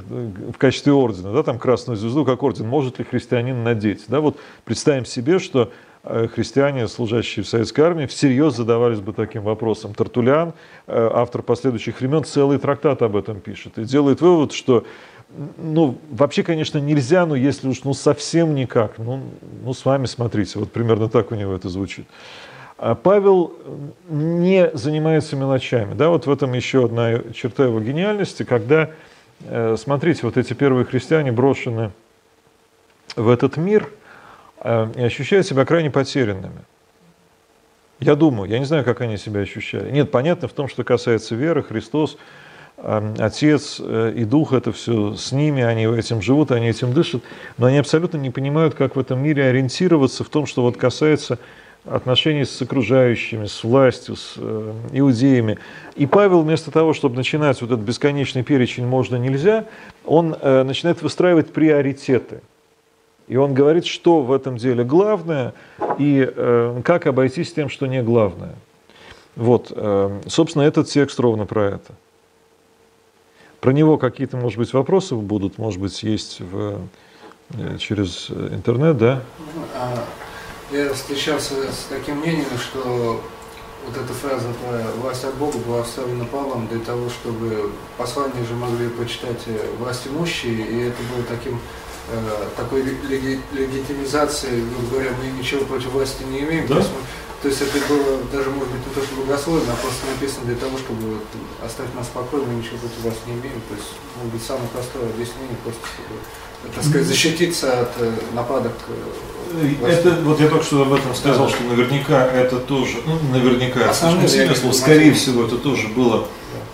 в качестве ордена, да, там красную звезду как орден, может ли христианин надеть, да, вот представим себе, что христиане, служащие в советской армии, всерьез задавались бы таким вопросом. Тартулян, э, автор последующих времен, целый трактат об этом пишет и делает вывод, что ну, вообще, конечно, нельзя, но если уж ну, совсем никак, ну, ну, с вами смотрите, вот примерно так у него это звучит. А Павел не занимается мелочами. Да, вот в этом еще одна черта его гениальности, когда, э, смотрите, вот эти первые христиане брошены в этот мир э, и ощущают себя крайне потерянными. Я думаю, я не знаю, как они себя ощущали. Нет, понятно в том, что касается веры, Христос, э, Отец и Дух, это все с ними, они этим живут, они этим дышат, но они абсолютно не понимают, как в этом мире ориентироваться в том, что вот касается отношений с окружающими, с властью, с э, иудеями. И Павел вместо того, чтобы начинать вот этот бесконечный перечень «можно, нельзя», он э, начинает выстраивать приоритеты. И он говорит, что в этом деле главное и э, как обойтись тем, что не главное. Вот, э, собственно, этот текст ровно про это. Про него какие-то, может быть, вопросы будут, может быть, есть в, э, через интернет, да? А я встречался с таким мнением, что вот эта фраза про власть от Бога была вставлена Павлом для того, чтобы послание же могли почитать власть имущие, и это было таким такой леги, легитимизацией, грубо говоря, мы ничего против власти не имеем. Да? То, есть, то есть это было даже, может быть, не то, что богословно, а просто написано для того, чтобы вот, оставить нас спокойно, мы ничего против власти не имеем. То есть, может быть, самое простое объяснение, просто чтобы так сказать, защититься от э, нападок. Э, это, вот я только что об этом сказал, да. что наверняка это тоже, ну, наверняка, слишком сильное слово, скорее всего, это тоже было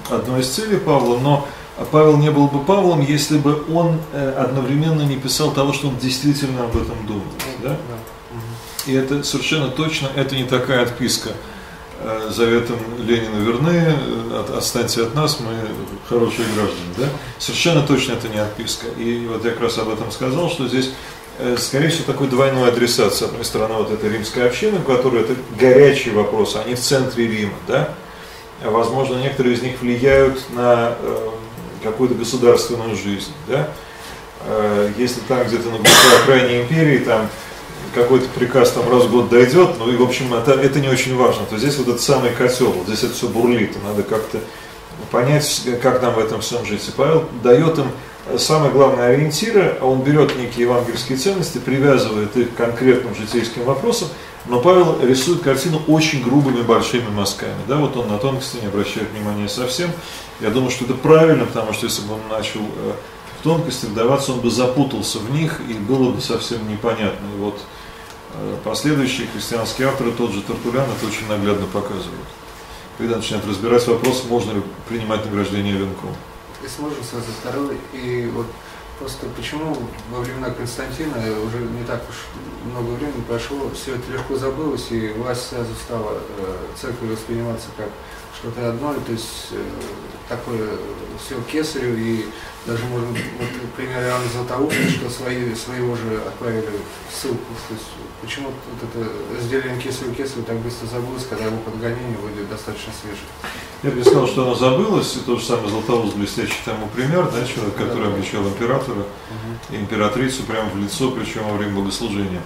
одной из целей Павла, но Павел не был бы Павлом, если бы он э, одновременно не писал того, что он действительно об этом думал. Да? И это совершенно точно, это не такая отписка. Э, заветом Ленина верны, от, отстаньте от нас, мы хорошие граждане. Да? Совершенно точно это не отписка. И вот я как раз об этом сказал, что здесь э, скорее всего, такой двойной адресат. С одной стороны, вот эта римская община, у которой это горячий вопрос, они в центре Рима, да? Возможно, некоторые из них влияют на э, какую-то государственную жизнь, да? Э, если там где-то на глухой окраине империи, там какой-то приказ там раз в год дойдет, ну и в общем это, это не очень важно. То здесь вот этот самый котел, вот здесь это все бурлит, и надо как-то понять, как нам в этом всем жить. И Павел дает им самые главные ориентиры, он берет некие евангельские ценности, привязывает их к конкретным житейским вопросам, но Павел рисует картину очень грубыми большими мазками. Да, вот он на тонкости не обращает внимания совсем. Я думаю, что это правильно, потому что если бы он начал э, в тонкости вдаваться, он бы запутался в них и было бы совсем непонятно. И вот Э, последующие христианские авторы, тот же Тартулян, это очень наглядно показывают. Когда начинают разбирать вопрос, можно ли принимать награждение венком. Если можно сразу второй, и вот просто почему во времена Константина уже не так уж много времени прошло, все это легко забылось, и власть сразу стала э, церковь восприниматься как что-то одно, то есть э, такое все кесарю, и даже можно, вот, например, Иоанн Златоуст, что свои, своего же отправили в ссылку. То есть почему вот это разделение кесарю кесарю так быстро забылось, когда его подгонение выглядит достаточно свежим? Я бы сказал, что оно забылось, и то же самое Златоуст блестящий тому пример, да, человек, который да, обличал императора, императрицу прямо в лицо, причем во время богослужения.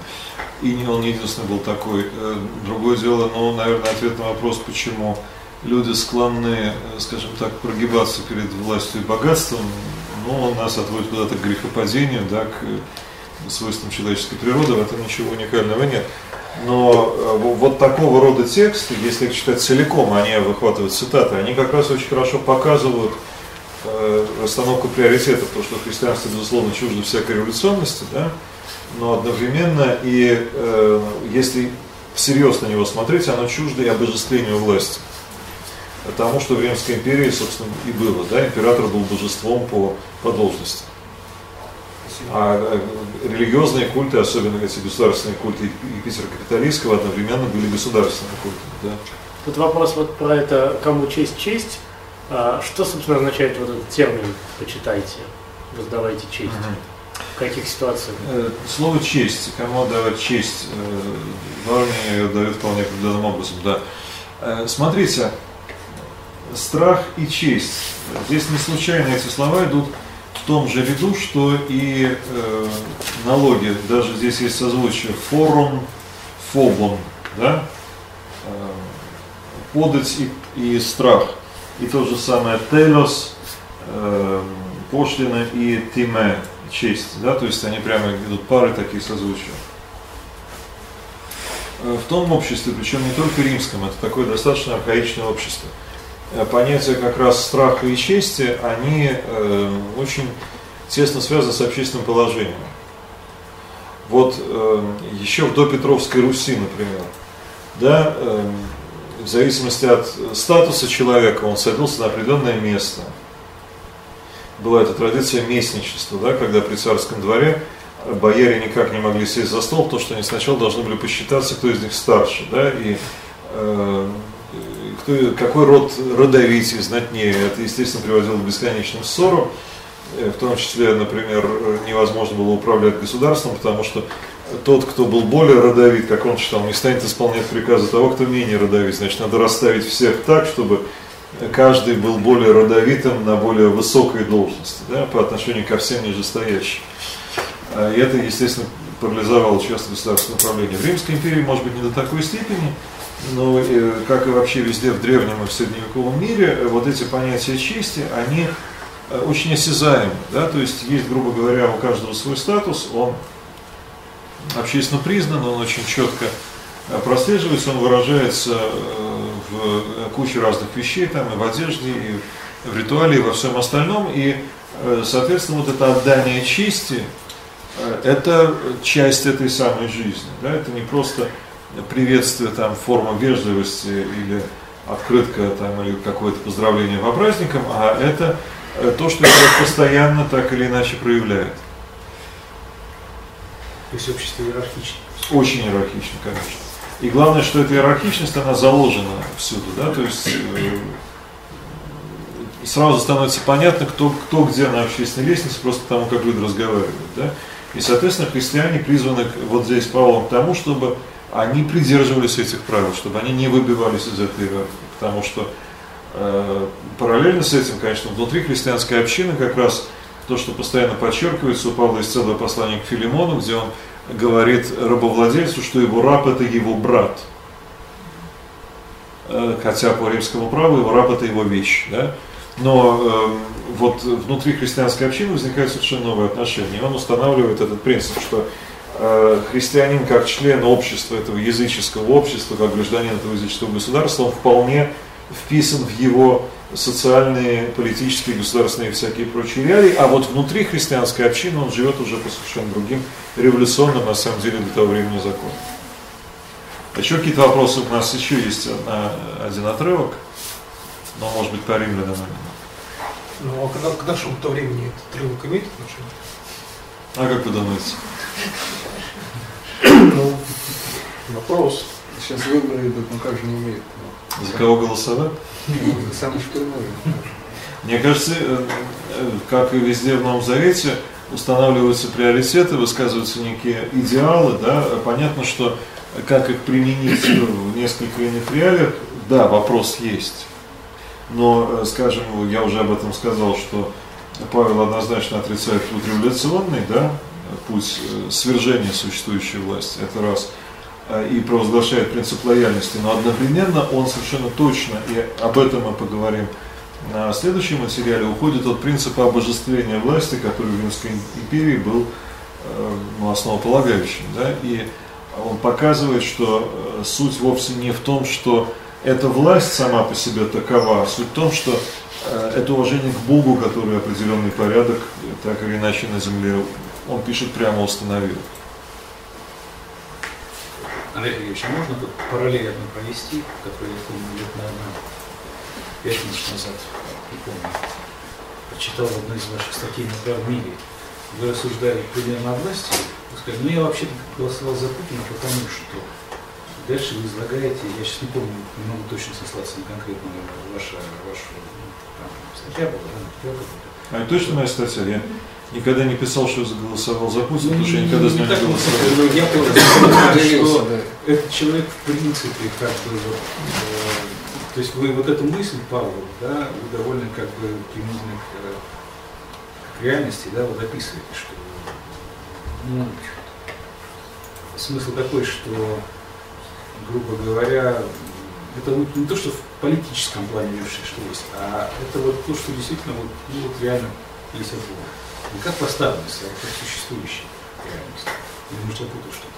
И не он единственный был такой. Э, другое дело, ну, наверное, ответ на вопрос, почему люди склонны, э, скажем так, прогибаться перед властью и богатством, но он нас отводит куда-то к грехопадению, да, к свойствам человеческой природы, в этом ничего уникального нет. Но э, вот такого рода тексты, если их читать целиком, они выхватывают цитаты, они как раз очень хорошо показывают э, расстановку приоритетов, потому что христианство, безусловно, чуждо всякой революционности, да, но одновременно и э, если всерьез на него смотреть, оно чуждо и обожествлению власти тому, что в Римской империи, собственно, и было. Да? Император был божеством по, по должности. А э, религиозные культы, особенно эти государственные культы Юпитера Капитолийского, одновременно были государственными культами. Да? Тут вопрос вот про это, кому честь честь. А что, собственно, означает вот этот термин «почитайте», «воздавайте честь»? Угу. В каких ситуациях? Э, слово честь. Кому отдавать честь? В армии ее дают вполне определенным образом, да. Э, смотрите, страх и честь. Здесь не случайно эти слова идут в том же ряду, что и э, налоги. Даже здесь есть созвучие форум, фобон, да? Э, подать и, и страх. И то же самое телос, э, и тиме, честь. Да? То есть они прямо идут пары такие созвучия. Э, в том обществе, причем не только римском, это такое достаточно архаичное общество. Э, понятия как раз страха и чести, они э, очень тесно связаны с общественным положением. Вот э, еще в допетровской Руси, например, да, в зависимости от статуса человека он садился на определенное место. Была эта традиция местничества, да, когда при царском дворе бояре никак не могли сесть за стол, потому что они сначала должны были посчитаться, кто из них старше, да, и э, кто, какой род родовитее, знатнее. Это, естественно, приводило к бесконечным ссорам. Э, в том числе, например, невозможно было управлять государством, потому что тот, кто был более родовит, как он считал, не станет исполнять приказы того, кто менее родовит. Значит, надо расставить всех так, чтобы каждый был более родовитым на более высокой должности да, по отношению ко всем нижестоящим. А, и это, естественно, парализовало часто государственное управление. В Римской империи, может быть, не до такой степени, но, э, как и вообще везде в древнем и в средневековом мире, вот эти понятия чести, они э, очень осязаемы. Да? То есть есть, грубо говоря, у каждого свой статус, он общественно признан, он очень четко прослеживается, он выражается в куче разных вещей, там и в одежде, и в ритуале, и во всем остальном. И, соответственно, вот это отдание чести, это часть этой самой жизни. Да? Это не просто приветствие, там, форма вежливости или открытка там, или какое-то поздравление по праздникам, а это э, то, что человек постоянно так или иначе проявляет. То есть общество иерархично? Очень иерархично, конечно. И главное, что эта иерархичность, она заложена всюду, да, то есть э, сразу становится понятно, кто, кто где на общественной лестнице, просто потому, как люди разговаривают, да. И, соответственно, христиане призваны вот здесь Павлом к тому, чтобы они придерживались этих правил, чтобы они не выбивались из этой иерархии. Потому что э, параллельно с этим, конечно, внутри христианской общины как раз то, что постоянно подчеркивается, у Павла есть целое послание к Филимону, где он говорит рабовладельцу, что его раб – это его брат. Э, хотя по римскому праву его раб – это его вещь. Да? Но э, вот внутри христианской общины возникает совершенно новое отношение. И он устанавливает этот принцип, что Э, христианин как член общества, этого языческого общества, как гражданин этого языческого государства, он вполне вписан в его социальные, политические, государственные и всякие прочие реалии, а вот внутри христианской общины он живет уже по совершенно другим, революционным, на самом деле, для того времени законам. Еще какие-то вопросы у нас еще есть на один отрывок, но может быть по римлянам. Ну а когда, к нашему то времени этот отрывок имеет отношение? А как вы думаете? Ну, вопрос. Сейчас выборы идут, ну как же не имеет? За кого голосовать? Самый шпильной. Мне кажется, э, э, как и везде в Новом Завете, устанавливаются приоритеты, высказываются некие идеалы, да, понятно, что как их применить в несколько иных реалиях, да, вопрос есть. Но, э, скажем, я уже об этом сказал, что Павел однозначно отрицает путь революционный, да, путь свержения существующей власти, это раз, и провозглашает принцип лояльности, но одновременно он совершенно точно, и об этом мы поговорим на следующем материале, уходит от принципа обожествления власти, который в Римской империи был э, ну, основополагающим. Да? И он показывает, что э, суть вовсе не в том, что эта власть сама по себе такова, а суть в том, что это уважение к Богу, который определенный порядок так или иначе на земле он пишет прямо установил. Андрей Сергеевич, а можно тут параллель одну провести, которую я помню лет, наверное, пять тысяч назад, не помню, прочитал в одной из ваших статей на правом мире. Вы рассуждали примерно о власти, вы сказали, ну я вообще голосовал за Путина, потому что дальше вы излагаете, я сейчас не помню, не могу точно сослаться на конкретную вашу, вашу ну, там, статья была, да, А это точно моя статья? Я никогда не писал, что голосовал за Путина, потому что я никогда него не так голосовал. но я понимаю, Удивился, что да. этот человек в принципе как бы вот, э, то есть вы вот эту мысль, Павел, да, вы довольно как бы применительно к, э, к реальности, да, вот описываете, что ну, смысл такой, что, грубо говоря, это вот не то, что в политическом плане что есть, а это вот то, что действительно вот, ну, вот реально есть от Бога. Не как поставленность, а как существующая реальность. Или может я путаю что-то?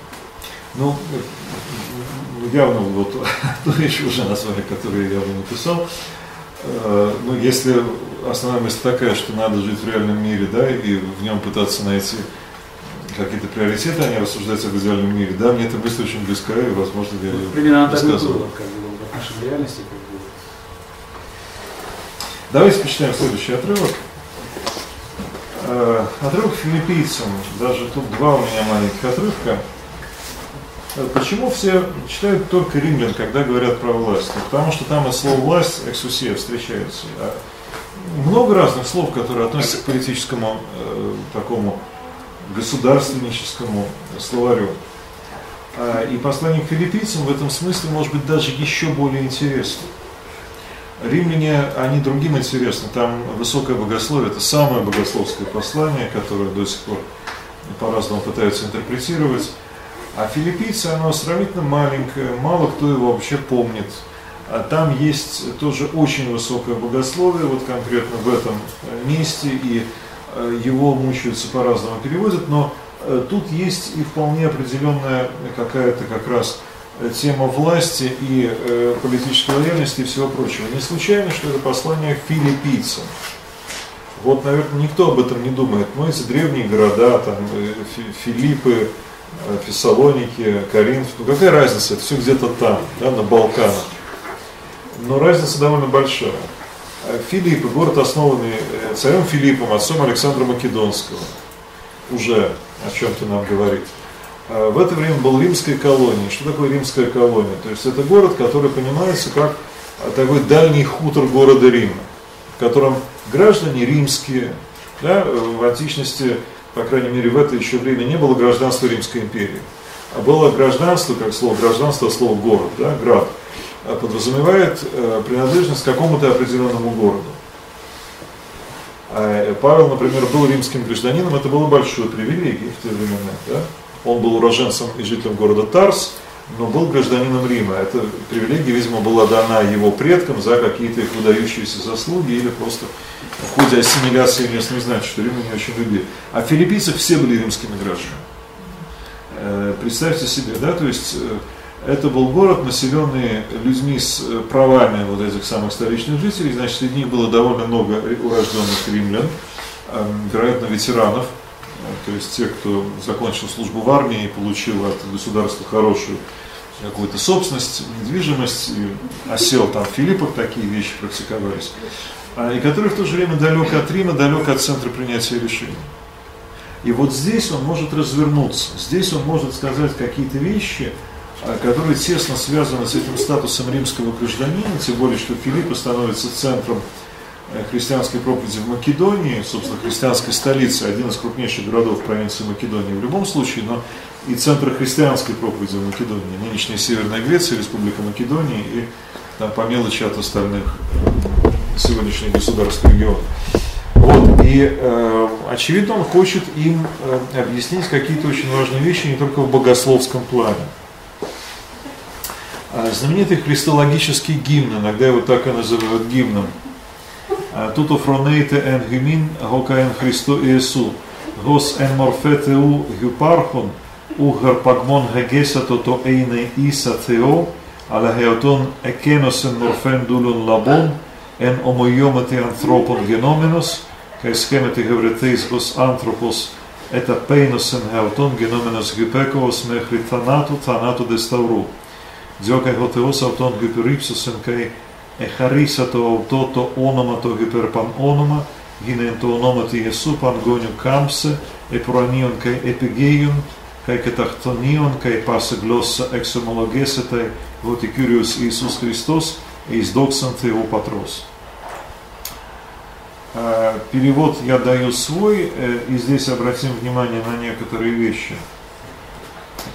Ну, э, явно вот [LAUGHS] ту вещь уже назвали, которую я явно написал. Э, Ну, если основная мысль такая, что надо жить в реальном мире, да, и в нем пытаться найти какие-то приоритеты, а не рассуждать об идеальном мире, да, мне эта мысль очень близка, и, возможно, я ее Вот примерно так было, как бы в отношении реальности, как бы. Давайте почитаем следующий отрывок. Э, Отрывок филиппийцам. Даже тут два у меня маленьких отрывка. Э, Почему все читают только римлян, когда говорят про власть? Ну, Потому что там и слово власть, эксусия, встречается. А Много разных слов, которые относятся к политическому э, такому государственническому словарю. А, И послание к филиппийцам в этом смысле может быть даже еще более интересно. Римляне, они другим интересны. Там высокое богословие, это самое богословское послание, которое до сих пор по-разному пытаются интерпретировать. А филиппийцы, оно сравнительно маленькое, мало кто его вообще помнит. А там есть тоже очень высокое богословие, вот конкретно в этом месте, и э, его мучаются по-разному переводят, но э, тут есть и вполне определенная какая-то как раз тема власти и э, политической лояльности и всего прочего. Не случайно, что это послание филиппийцам. Вот, наверное, никто об этом не думает. Но эти древние города, там, э, Фи- Филиппы, э, Фессалоники, Коринф, ну какая разница, это все где-то там, да, на Балканах. Но разница довольно большая. Э, Филиппы, город основанный э, царем Филиппом, отцом Александра Македонского, уже о чем-то нам говорит. А В это время был римской колонией. Что такое римская колония? То есть это город, который понимается как а, такой дальний хутор города Рима, в котором граждане римские, да, э, в античности, по крайней мере в это еще время, не было гражданства Римской империи. А было гражданство, как слово гражданство, слово город, да, град, а подразумевает э, принадлежность к какому-то определенному городу. А Павел, например, был римским гражданином, это было большой привилегией в те времена. Да? Он был уроженцем и жителем города Тарс, но был гражданином Рима. Эта привилегия, видимо, была дана его предкам за какие-то их выдающиеся заслуги или просто в ходе ассимиляции местных знать, что Рим не очень любили. А филиппийцы все были римскими гражданами. Э, Представьте себе, да, то есть э, это был город, населенный людьми с э, правами вот этих самых столичных жителей, значит, среди них было довольно много урожденных римлян, вероятно, ветеранов, то есть те, кто закончил службу в армии и получил от государства хорошую какую-то собственность, недвижимость, и осел там в Филиппах, такие вещи практиковались, а, и который в то же время далек от Рима, далек от центра принятия решений. И вот здесь он может развернуться, здесь он может сказать какие-то вещи, а, которые тесно связаны с этим статусом римского гражданина, тем более, что Филиппа становится центром христианской проповеди в Македонии, собственно, христианской столицы, один из крупнейших городов провинции Македонии в любом случае, но и центр христианской проповеди в Македонии, нынешняя Северная Греция, Республика Македонии и там по мелочи от остальных э, сегодняшних государств региона. Вот, и э, очевидно, он хочет им э, объяснить какие-то очень важные вещи не только в богословском плане. Знаменитый христологический гимн, иногда его так и называют гимном. Ε, τούτο φρονεῖτε εν en hymin hoka en Christo Jesu. Hos en morfete u hyparchon, u herpagmon hegesato το eine isa theo, αλλά χεωτών εν μορφέν δούλων λαμπών, εν ομοιόμετι ανθρώπων γενόμενος, και σχέμετι γευρετής ως άνθρωπος, ετα εν χεωτών γενόμενος γυπέκος μέχρι θανάτου θανάτου δε σταυρού. Διότι ο Θεός αυτόν γυπηρίψωσεν και Εχαρίσα το αυτό το όνομα το υπερπανόνομα, γινεν το ονόματι Ιησού παγκόνιου κάμψε, επρονίων και επιγέιων, και καταχθονίων και πάσε γλώσσα εξομολογέσετε ότι Κύριος Ιησούς Χριστός εις δόξαν Θεού Πατρός. Перевод я даю свой, и здесь обратим внимание на некоторые вещи.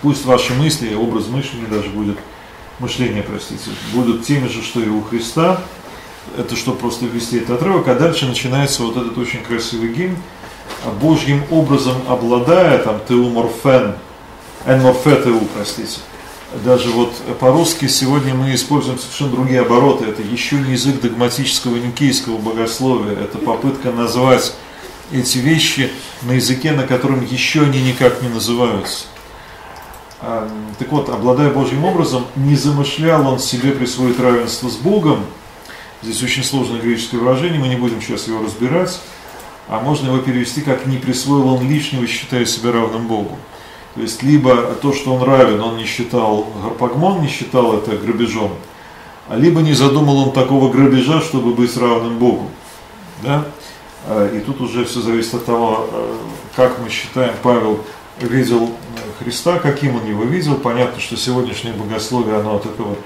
Пусть ваши мысли, образ мышления даже будет мышление, простите, будут теми же, что и у Христа. Это что просто ввести этот отрывок, а дальше начинается вот этот очень красивый гимн. Божьим образом обладая, там, теуморфен, энморфетеу, простите, даже вот по-русски сегодня мы используем совершенно другие обороты. Это еще не язык догматического никейского богословия. Это попытка назвать эти вещи на языке, на котором еще они никак не называются. А, так вот, обладая Божьим образом, не замышлял он себе присвоить равенство с Богом. Здесь очень сложное греческое выражение, мы не будем сейчас его разбирать. А можно его перевести как «не присвоил он лишнего, считая себя равным Богу». То есть либо то, что он равен, он не считал гарпагмон, не считал это грабежом, а либо не задумал он такого грабежа, чтобы быть равным Богу. Да? А, и тут уже все зависит от того, э, как мы считаем, Павел видел Христа, каким он его видел. Понятно, что сегодняшнее богословие, оно от этого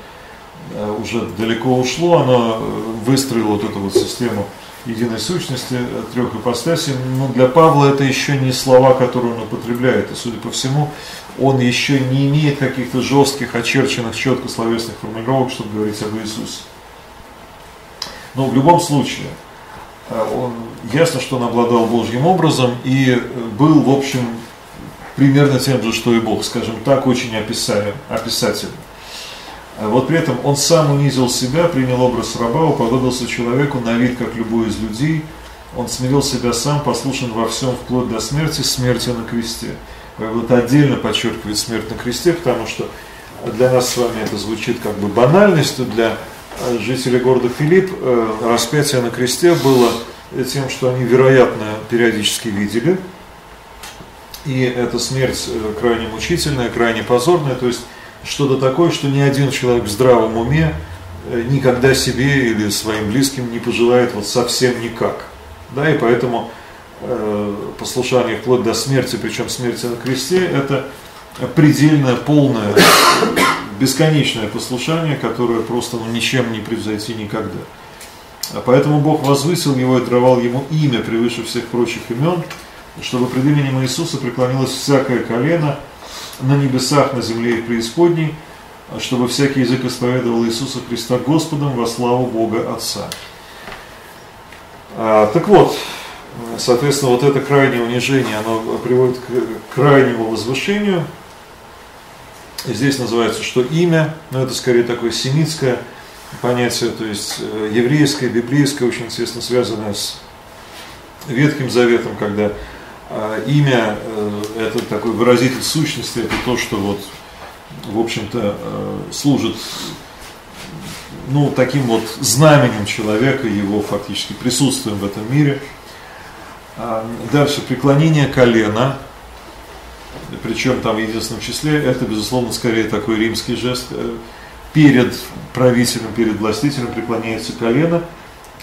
э, уже далеко ушло, оно э, выстроило вот эту вот систему единой сущности, трех ипостасей. Но для Павла это еще не слова, которые он употребляет. И, судя по всему, он еще не имеет каких-то жестких, очерченных, четко словесных формулировок, чтобы говорить об Иисусе. Но в любом случае, э, он, ясно, что он обладал Божьим образом и был, в общем, примерно тем же, что и Бог, скажем так, очень описаем, описателен. А вот при этом он сам унизил себя, принял образ раба, уподобился человеку на вид, как любой из людей. Он смирил себя сам, послушен во всем, вплоть до смерти, смерти на кресте. Вот отдельно подчеркивает смерть на кресте, потому что для нас с вами это звучит как бы банальностью, для жителей города Филипп э, распятие на кресте было тем, что они, вероятно, периодически видели. И эта смерть э, крайне мучительная, крайне позорная, то есть что-то такое, что ни один человек в здравом уме э, никогда себе или своим близким не пожелает вот совсем никак. Да, и поэтому э, послушание вплоть до смерти, причем смерти на кресте, это предельное, полное, бесконечное послушание, которое просто ну, ничем не превзойти никогда. Поэтому Бог возвысил его и даровал ему имя превыше всех прочих имен, чтобы пред именем Иисуса преклонилось всякое колено – на небесах, на земле и преисподней, чтобы всякий язык исповедовал Иисуса Христа Господом во славу Бога Отца. А, так вот, соответственно, вот это крайнее унижение, оно приводит к крайнему возвышению. Здесь называется, что имя, но это скорее такое семитское понятие, то есть э, еврейское, библейское, очень, естественно, связанное с Ветхим Заветом, когда имя э, – это такой выразитель сущности, это то, что вот, в общем-то, э, служит ну, таким вот знаменем человека, его фактически присутствием в этом мире. А, дальше преклонение колена, причем там в единственном числе, это, безусловно, скорее такой римский жест. Э, перед правителем, перед властителем преклоняется колено.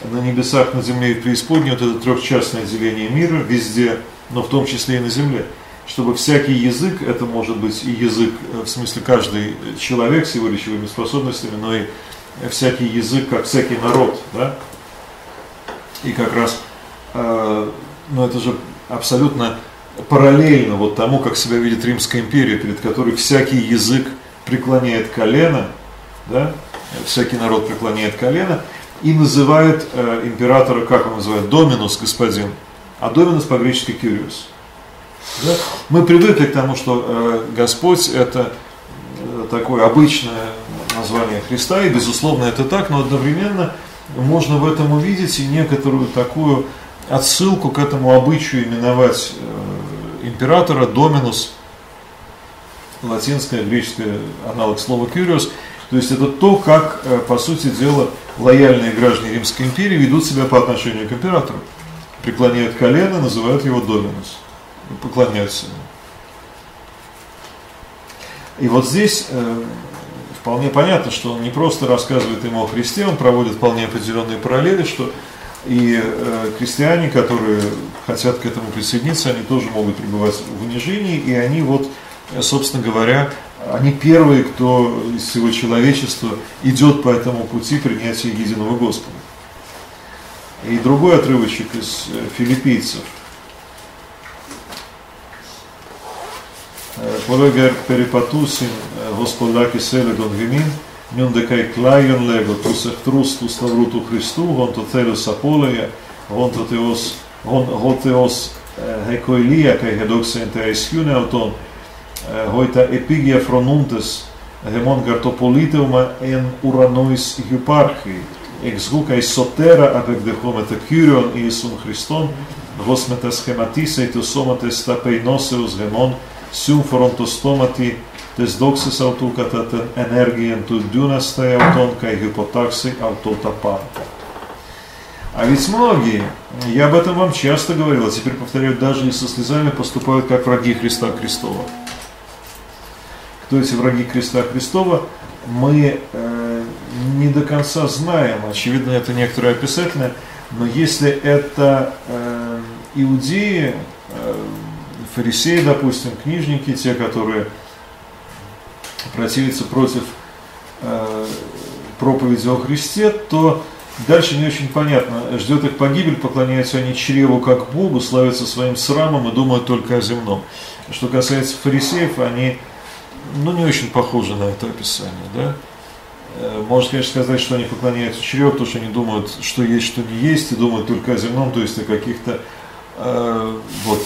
На небесах, на земле и в преисподней вот это трехчастное деление мира, везде но в том числе и на земле. Чтобы всякий язык, это может быть и язык, э, в смысле каждый человек с его речевыми способностями, но и всякий язык, как всякий народ, да? И как раз, э, ну это же абсолютно параллельно вот тому, как себя видит Римская империя, перед которой всякий язык преклоняет колено, да? всякий народ преклоняет колено, и называет э, императора, как он называет, доминус, господин, а доминус по-гречески кюриус. Да? Мы привыкли к тому, что э, Господь это э, такое обычное название Христа, и безусловно это так, но одновременно можно в этом увидеть и некоторую такую отсылку к этому обычаю именовать э, императора доминус, латинское, греческое аналог слова кюриус, то есть это то, как, э, по сути дела, лояльные граждане Римской империи ведут себя по отношению к императору преклоняют колено, называют его доминус, поклоняются ему. И вот здесь э, вполне понятно, что он не просто рассказывает ему о Христе, он проводит вполне определенные параллели, что и э, крестьяне, которые хотят к этому присоединиться, они тоже могут пребывать в унижении, и они вот, собственно говоря, они первые, кто из всего человечества идет по этому пути принятия единого Господа. И другой отрывочек из э, филиппийцев. Колегер перепатусин Господаки селедон гемин, нюн декай клайон лего, тусех трус тус навруту Христу, гон то целюс аполея, гон то теос, гон теос hekоилия, кай гедоксен теаискюне аутон, hoita epigia fronuntes hemon gartopoliteuma en uranois hyparchii, ex hukai sotera apegdechom et kyrion Iesum Christon, vosmetas schematise et somates tapeinoseus hemon, sum frontostomati tes doxis autukataten energien tu дюнастай аутон кай гипотакси аутотапанта. А ведь многие, я об этом вам часто говорил, а теперь повторяю, даже и со слезами поступают как враги Христа Христова кто эти враги креста Христова, мы э, не до конца знаем. Очевидно, это некоторое описательное. Но если это э, иудеи, э, фарисеи, допустим, книжники, те, которые противятся против э, проповеди о Христе, то дальше не очень понятно. Ждет их погибель, поклоняются они чреву как Богу, славятся своим срамом и думают только о земном. Что касается фарисеев, они ну, не очень похоже на это описание, да. Э, можно, конечно, сказать, что они поклоняются чреву, потому что они думают, что есть, что не есть, и думают только о земном, то есть о каких-то, э, вот,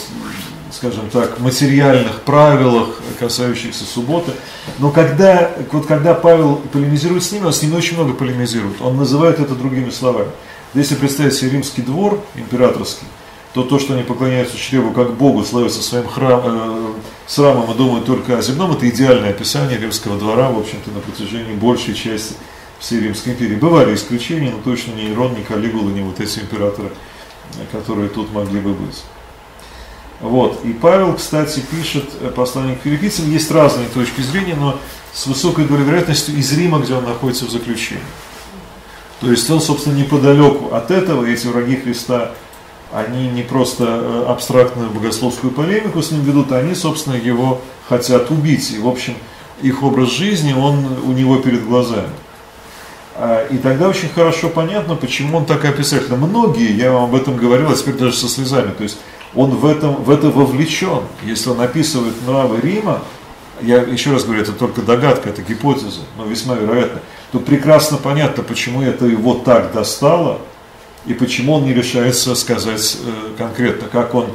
скажем так, материальных правилах, касающихся субботы. Но когда, вот когда Павел полемизирует с ними, он с ними очень много полемизирует. Он называет это другими словами. Если представить себе римский двор императорский, то то, что они поклоняются чреву как Богу, славятся своим храм, э, срамом и думают только о земном, это идеальное описание римского двора, в общем-то, на протяжении большей части всей Римской империи. Бывали исключения, но точно не Ирон, не Калигула, не вот эти императоры, которые тут могли бы быть. Вот. И Павел, кстати, пишет э, послание к филиппийцам. Есть разные точки зрения, но с высокой долей вероятностью из Рима, где он находится в заключении. То есть он, собственно, неподалеку от этого, эти враги Христа они не просто э, абстрактную богословскую полемику с ним ведут, они, собственно, его хотят убить. И, в общем, их образ жизни, он у него перед глазами. А, и тогда очень хорошо понятно, почему он так описательно. Многие, я вам об этом говорил, а теперь даже со слезами, то есть он в, этом, в это вовлечен. Если он описывает нравы Рима, я еще раз говорю, это только догадка, это гипотеза, но весьма вероятно, то прекрасно понятно, почему это его так достало – и почему он не решается сказать э, конкретно, как он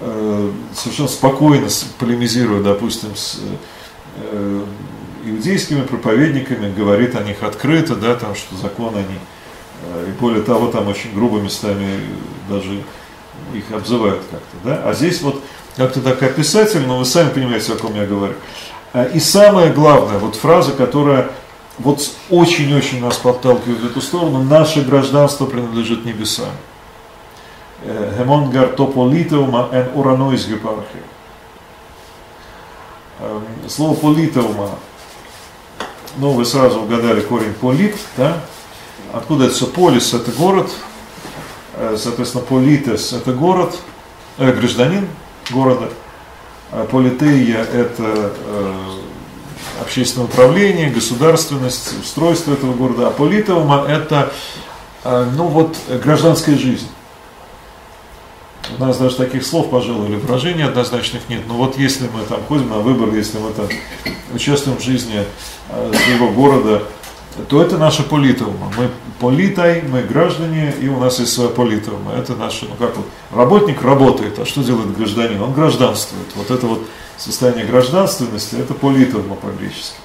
э, совершенно спокойно полемизируя, допустим, с э, иудейскими проповедниками, говорит о них открыто, да, там, что закон они, и более того, там очень грубо местами даже их обзывают как-то, да, а здесь вот как-то так описательно, но вы сами понимаете, о ком я говорю. И самое главное, вот фраза, которая вот очень-очень нас подталкивает в эту сторону, наше гражданство принадлежит небесам. Хемонгар тополитеума эн ураноис гепархи. Эм, слово политеума, ну вы сразу угадали корень полит, да? Откуда это все? Полис это город, э, соответственно, политес это город, э, гражданин города, а политея это э, общественное управление, государственность, устройство этого города. А политеума – это э, ну вот, гражданская жизнь. У нас даже таких слов, пожалуй, или выражений однозначных нет. Но вот если мы там ходим на выборы, если мы там участвуем в жизни э, своего города, то это наша политеума. Мы политай, мы граждане, и у нас есть своя политеума. Это наше, ну как вот, работник работает, а что делает гражданин? Он гражданствует. Вот это вот состояние гражданственности, это политурма по-гречески.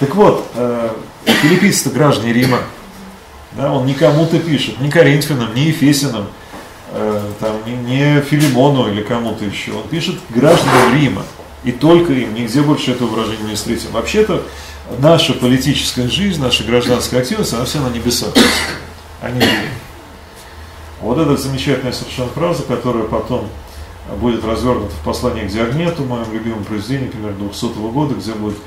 Так вот, э, филиппийцы граждане Рима, да, он не кому-то пишет, не Коринфянам, не Ефесинам, э, там, не, Филимону или кому-то еще, он пишет гражданам Рима, и только им, нигде больше этого выражения не встретим. Вообще-то, наша политическая жизнь, наша гражданская активность, она вся на небесах, а не Вот эта замечательная совершенно фраза, которая потом будет развернуто в послании к Диагнету, моем любимом произведении, примерно 200 года, где будет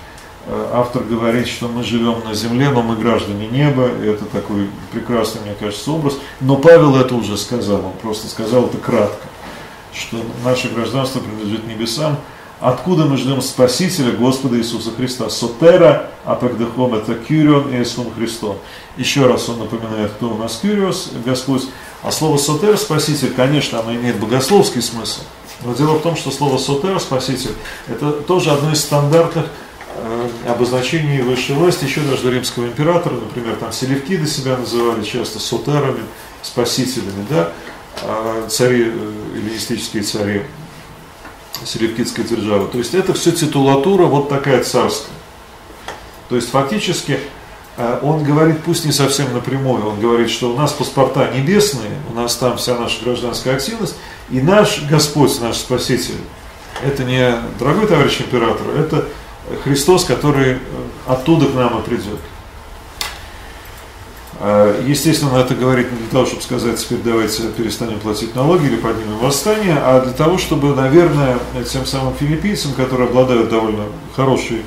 э, автор говорить, что мы живем на земле, но мы граждане неба, и это такой прекрасный, мне кажется, образ. Но Павел это уже сказал, он просто сказал это кратко, что наше гражданство принадлежит небесам, откуда мы ждем Спасителя Господа Иисуса Христа. Сотера, апекдехом, это Кюрион и Иисус Христос. Еще раз он напоминает, кто у нас Кюриос, Господь, А слово «сотер» – «спаситель», конечно, оно имеет богословский смысл. Но дело в том, что слово «сотер» – «спаситель» – это тоже одно из стандартных э, обозначений высшей власти, еще даже римского императора, например, там селевкиды себя называли часто сотерами, спасителями, да, а цари, э, эллинистические цари селевкидской державы. То есть это все титулатура вот такая царская. То есть фактически он говорит, пусть не совсем напрямую, он говорит, что у нас паспорта небесные, у нас там вся наша гражданская активность, и наш Господь, наш Спаситель, это не дорогой товарищ император, это Христос, который э, оттуда к нам и придет. Э, естественно, это говорит не для того, чтобы сказать, теперь давайте перестанем платить налоги или поднимем восстание, а для того, чтобы, наверное, тем самым филиппийцам, которые обладают довольно хорошей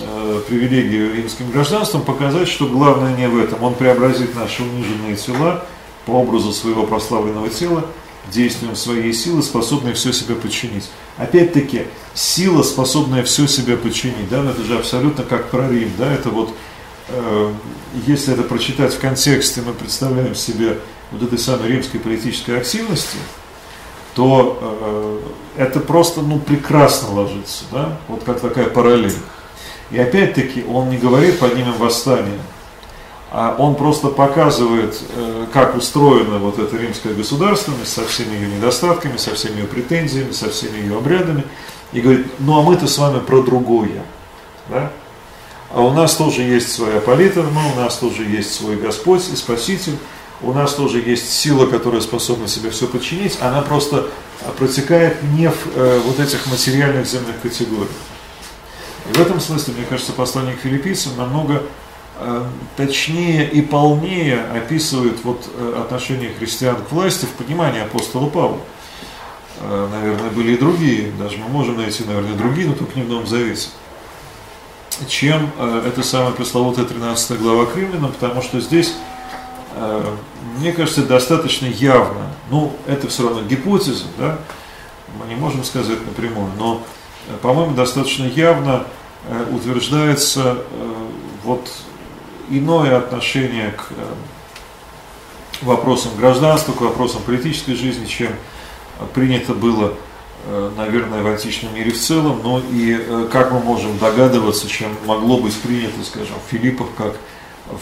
э, привилегией римским гражданством, показать, что главное не в этом. Он преобразит наши униженные тела по образу своего прославленного тела, действием своей силы, способной все себе подчинить. Опять-таки, сила, способная все себе подчинить, да, это же абсолютно как про Рим, да, это вот Э, если это прочитать в контексте, мы представляем себе вот этой самой римской политической активности, то э, это просто ну, прекрасно ложится, да? вот как такая параллель. И опять-таки он не говорит поднимем восстание, а он просто показывает, э, как устроена вот эта римская государственность со всеми ее недостатками, со всеми ее претензиями, со всеми ее обрядами, и говорит, ну а мы-то с вами про другое. Да? А у нас тоже есть своя политорма, у нас тоже есть свой Господь и Спаситель, у нас тоже есть сила, которая способна себе все подчинить, она просто протекает не в э, вот этих материальных земных категориях. И в этом смысле, мне кажется, посланник филиппийцам намного э, точнее и полнее описывает вот, э, отношение христиан к власти в понимании апостола Павла. Э, наверное, были и другие, даже мы можем найти, наверное, другие, но только не в Новом Завете чем эта самая пресловутая 13 глава к римлянам, потому что здесь, мне кажется, достаточно явно, ну, это все равно гипотеза, да, мы не можем сказать напрямую, но, по-моему, достаточно явно э, утверждается э, вот иное отношение к э, вопросам гражданства, к вопросам политической жизни, чем принято было наверное, в античном мире в целом, но и, э, как мы можем догадываться, чем могло быть принято, скажем, в Филиппах, как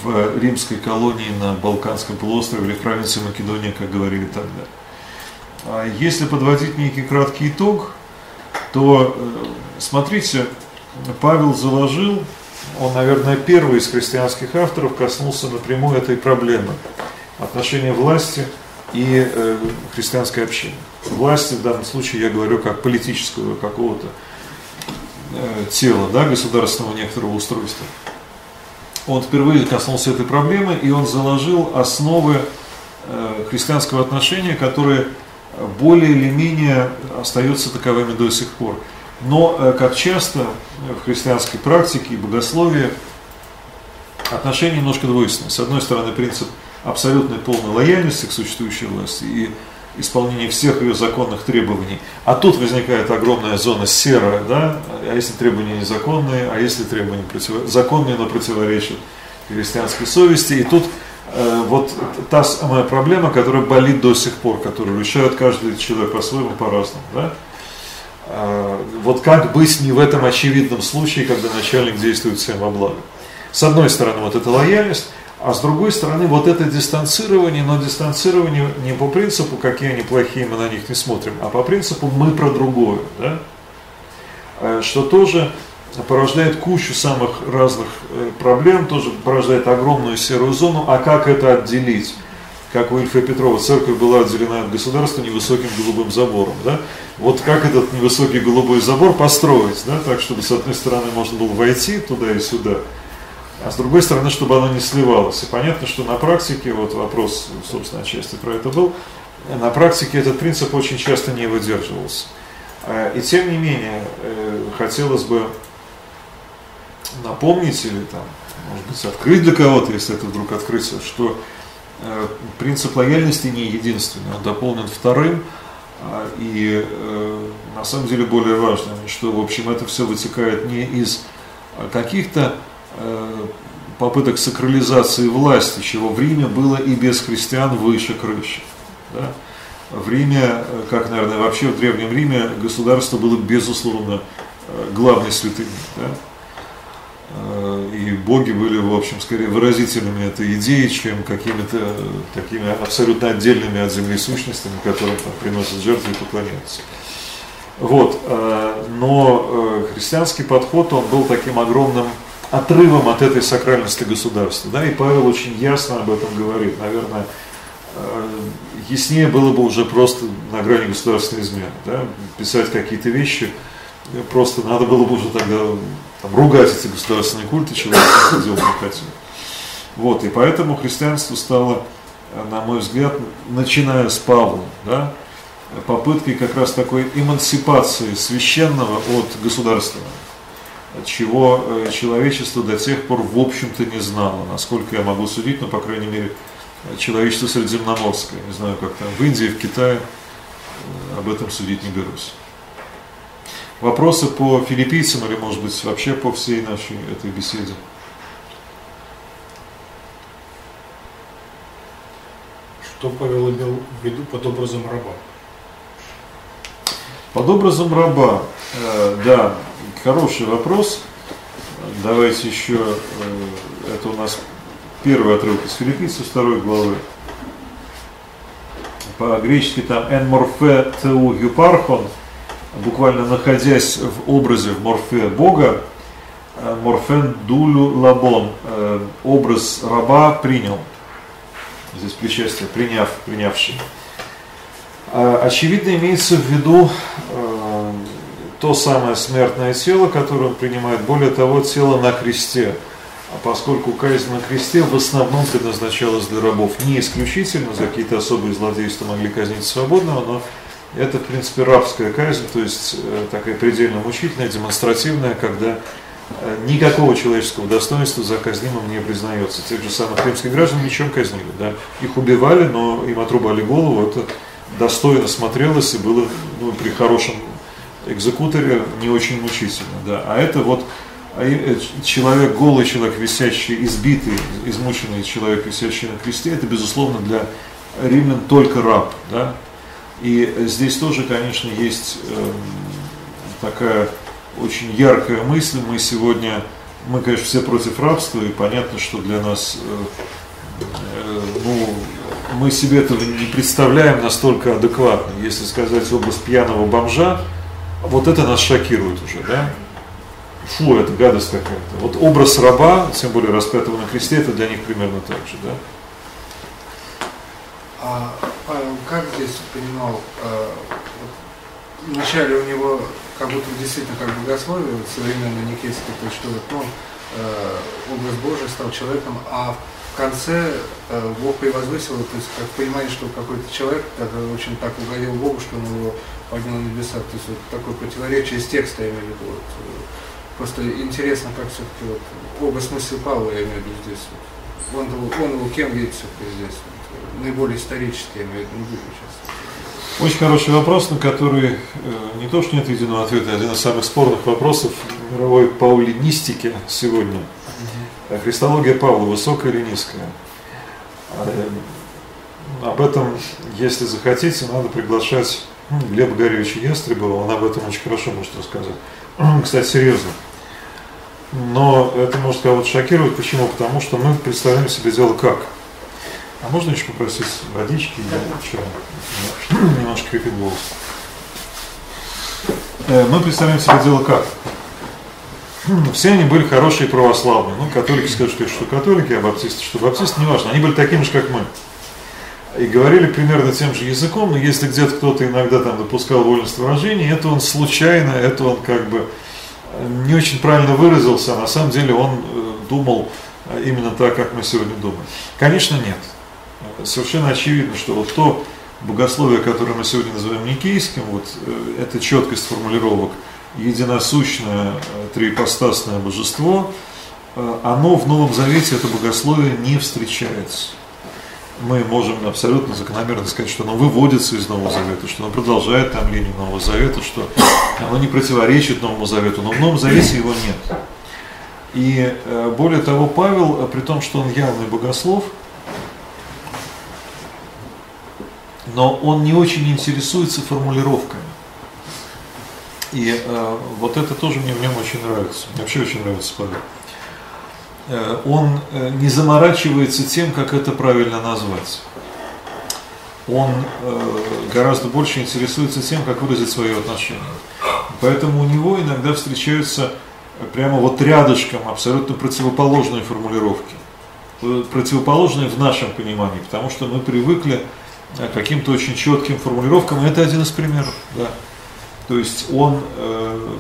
в римской колонии на Балканском полуострове или в провинции Македония, как говорили тогда. А если подводить некий краткий итог, то, э, смотрите, Павел заложил, он, наверное, первый из христианских авторов коснулся напрямую этой проблемы отношения власти и христианской общины власти, в данном случае я говорю как политического какого-то э, тела, да, государственного некоторого устройства. Он впервые коснулся этой проблемы, и он заложил основы э, христианского отношения, которые более или менее остаются таковыми до сих пор. Но, э, как часто в христианской практике и богословии, отношения немножко двойственные. С одной стороны, принцип абсолютной полной лояльности к существующей власти и исполнение всех ее законных требований. А тут возникает огромная зона серая, да, а если требования незаконные, а если требования против... законные, но противоречат христианской совести. И тут вот та самая проблема, которая болит до сих пор, которую решает каждый человек по-своему, по-разному. Да? Э, вот как быть не в этом очевидном случае, когда начальник действует всем во благо. С одной стороны, вот эта лояльность, а с другой стороны, вот это дистанцирование, но дистанцирование не по принципу, какие они плохие, мы на них не смотрим, а по принципу мы про другое, да? Э, что тоже порождает кучу самых разных э, проблем, тоже порождает огромную серую зону, а как это отделить? Как у Ильфа Петрова церковь была отделена от государства невысоким голубым забором. Да? Вот как этот невысокий голубой забор построить, да? так, чтобы с одной стороны можно было войти туда и сюда, а с другой стороны, чтобы оно не сливалось. И понятно, что на практике, вот вопрос, собственно, отчасти про это был, на практике этот принцип очень часто не выдерживался. А, и тем не менее, э, хотелось бы напомнить или там, может быть, открыть для кого-то, если это вдруг открытие, что э, принцип лояльности не единственный, он дополнен вторым, а, и э, на самом деле более важным, что, в общем, это все вытекает не из каких-то Э, попыток сакрализации власти, чего в Риме было и без христиан выше крыши. Да? В Риме, как, наверное, вообще в Древнем Риме, государство было, безусловно, главной святыней. Да? Э, и боги были, в общем, скорее выразителями этой идеи, чем какими-то такими абсолютно отдельными от земли сущностями, которые там приносят жертвы и поклоняются. Вот. Но христианский подход, он был таким огромным отрывом от этой сакральности государства. Да? И Павел очень ясно об этом говорит. Наверное, яснее было бы уже просто на грани государственной измены. Да? Писать какие-то вещи, просто надо было бы уже тогда там, ругать эти государственные культы, человек делать не хотел. Вот, и поэтому христианство стало, на мой взгляд, начиная с Павла, да, попыткой как раз такой эмансипации священного от государственного, чего э, человечество до тех пор в общем-то не знало, насколько я могу судить, но, по крайней мере, человечество средиземноморское. Не знаю, как там в Индии, в Китае, э, об этом судить не берусь. Вопросы по филиппийцам или, может быть, вообще по всей нашей этой беседе? Что Павел имел в виду под образом раба? Под образом раба, э, да, хороший вопрос. Давайте еще, э, это у нас первый отрывок из филиппийцев, второй главы. По-гречески там «en morphe teu юпархон», буквально находясь в образе, в морфе Бога, э, морфен дулю лабон, э, образ раба принял. Здесь причастие, приняв, принявший. А, очевидно, имеется в виду э, то самое смертное тело, которое он принимает, более того, тело на кресте – а поскольку казнь на кресте в основном предназначалась для рабов. Не исключительно, за какие-то особые злодейства могли казнить свободного, но это, в принципе, рабская казнь, то есть э, такая предельно мучительная, демонстративная, когда э, никакого человеческого достоинства за казнимым не признается. Тех же самых римских граждан ничем казнили. Да? Их убивали, но им отрубали голову, это достойно смотрелось и было ну, при хорошем экзекуторе не очень мучительно. Да? А это вот а э, человек, голый человек, висящий, избитый, измученный человек, висящий на кресте, это, безусловно, для римлян только раб. Да? И здесь тоже, конечно, есть э, такая очень яркая мысль. Мы сегодня, мы, конечно, все против рабства, и понятно, что для нас, э, э, ну, мы себе этого не представляем настолько адекватно. Если сказать образ пьяного бомжа, вот это нас шокирует уже, да? фу, это гадость какая-то. Вот образ раба, тем более распятого на кресте, это для них примерно так же, да? А Павел как здесь понимал, э, вначале у него как будто действительно как богословие вот, современное никейское, то есть что вот, ну, э, образ Божий стал человеком, а в конце э, Бог превозвысил, то есть как понимание, что какой-то человек который очень так угодил Богу, что он его поднял на небеса. То есть вот такое противоречие из текста, я имею в виду. Вот, э, Просто интересно, как все-таки вот оба смысла Павла, я имею в виду здесь. Вот. Он, он его кем видит все-таки здесь? Наиболее исторически, я имею в виду, сейчас. Очень хороший вопрос, на который э, не то, что нет единого ответа, а один из самых спорных вопросов мировой паулинистики сегодня. Угу. Христология Павла, высокая или низкая? Э, об этом, если захотите, надо приглашать Глеба Гаревича Ястребова, он об этом очень хорошо может рассказать. [CLEARS THROAT] Кстати, серьезно. Но это может кого-то шокировать. Почему? Потому что мы представляем себе дело как. А можно еще попросить водички или чего? Немножко крепит голос. Э, мы представляем себе дело как. Все они были хорошие православные. Ну, католики скажут, что католики, а баптисты, что баптисты, неважно. Они были такими же, как мы. И говорили примерно тем же языком, но если где-то кто-то иногда там допускал вольность выражения, это он случайно, это он как бы не очень правильно выразился, а на самом деле он э, думал э, именно так, как мы сегодня думаем. Конечно, нет. Совершенно очевидно, что вот то богословие, которое мы сегодня называем никейским, вот э, эта четкость формулировок, единосущное триипостасное божество, оно в Новом Завете, это богословие, не встречается. Мы можем абсолютно закономерно сказать, что оно выводится из Нового Завета, что оно продолжает там линию Нового Завета, что оно не противоречит Новому Завету, но в Новом Завете его нет. И э, более того, Павел, э, при том, что он явный богослов, но он не очень интересуется формулировками. И э, вот это тоже мне в нем очень нравится. Мне вообще очень нравится Павел. Э, он э, не заморачивается тем, как это правильно назвать. Он э, гораздо больше интересуется тем, как выразить свое отношение. Поэтому у него иногда встречаются прямо вот рядышком абсолютно противоположные формулировки. Э, противоположные в нашем понимании, потому что мы привыкли к каким-то очень четким формулировкам, это один из примеров. Да. То есть он, э,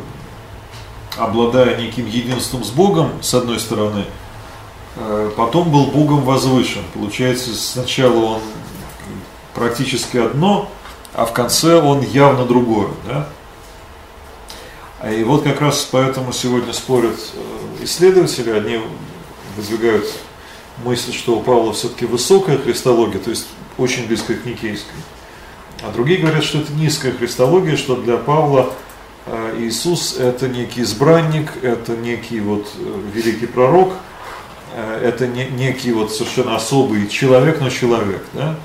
обладая неким единством с Богом, с одной стороны, э, потом был Богом возвышен. Получается, сначала он практически одно, а в конце он явно другое. Да? И вот как раз поэтому сегодня спорят э, исследователи, одни выдвигают мысль, что у Павла все-таки высокая христология, то есть очень близкая к Никейской. А другие говорят, что это низкая христология, что для Павла э, Иисус это некий избранник, это некий вот э, великий пророк, это не, некий вот совершенно особый человек, но человек. Да?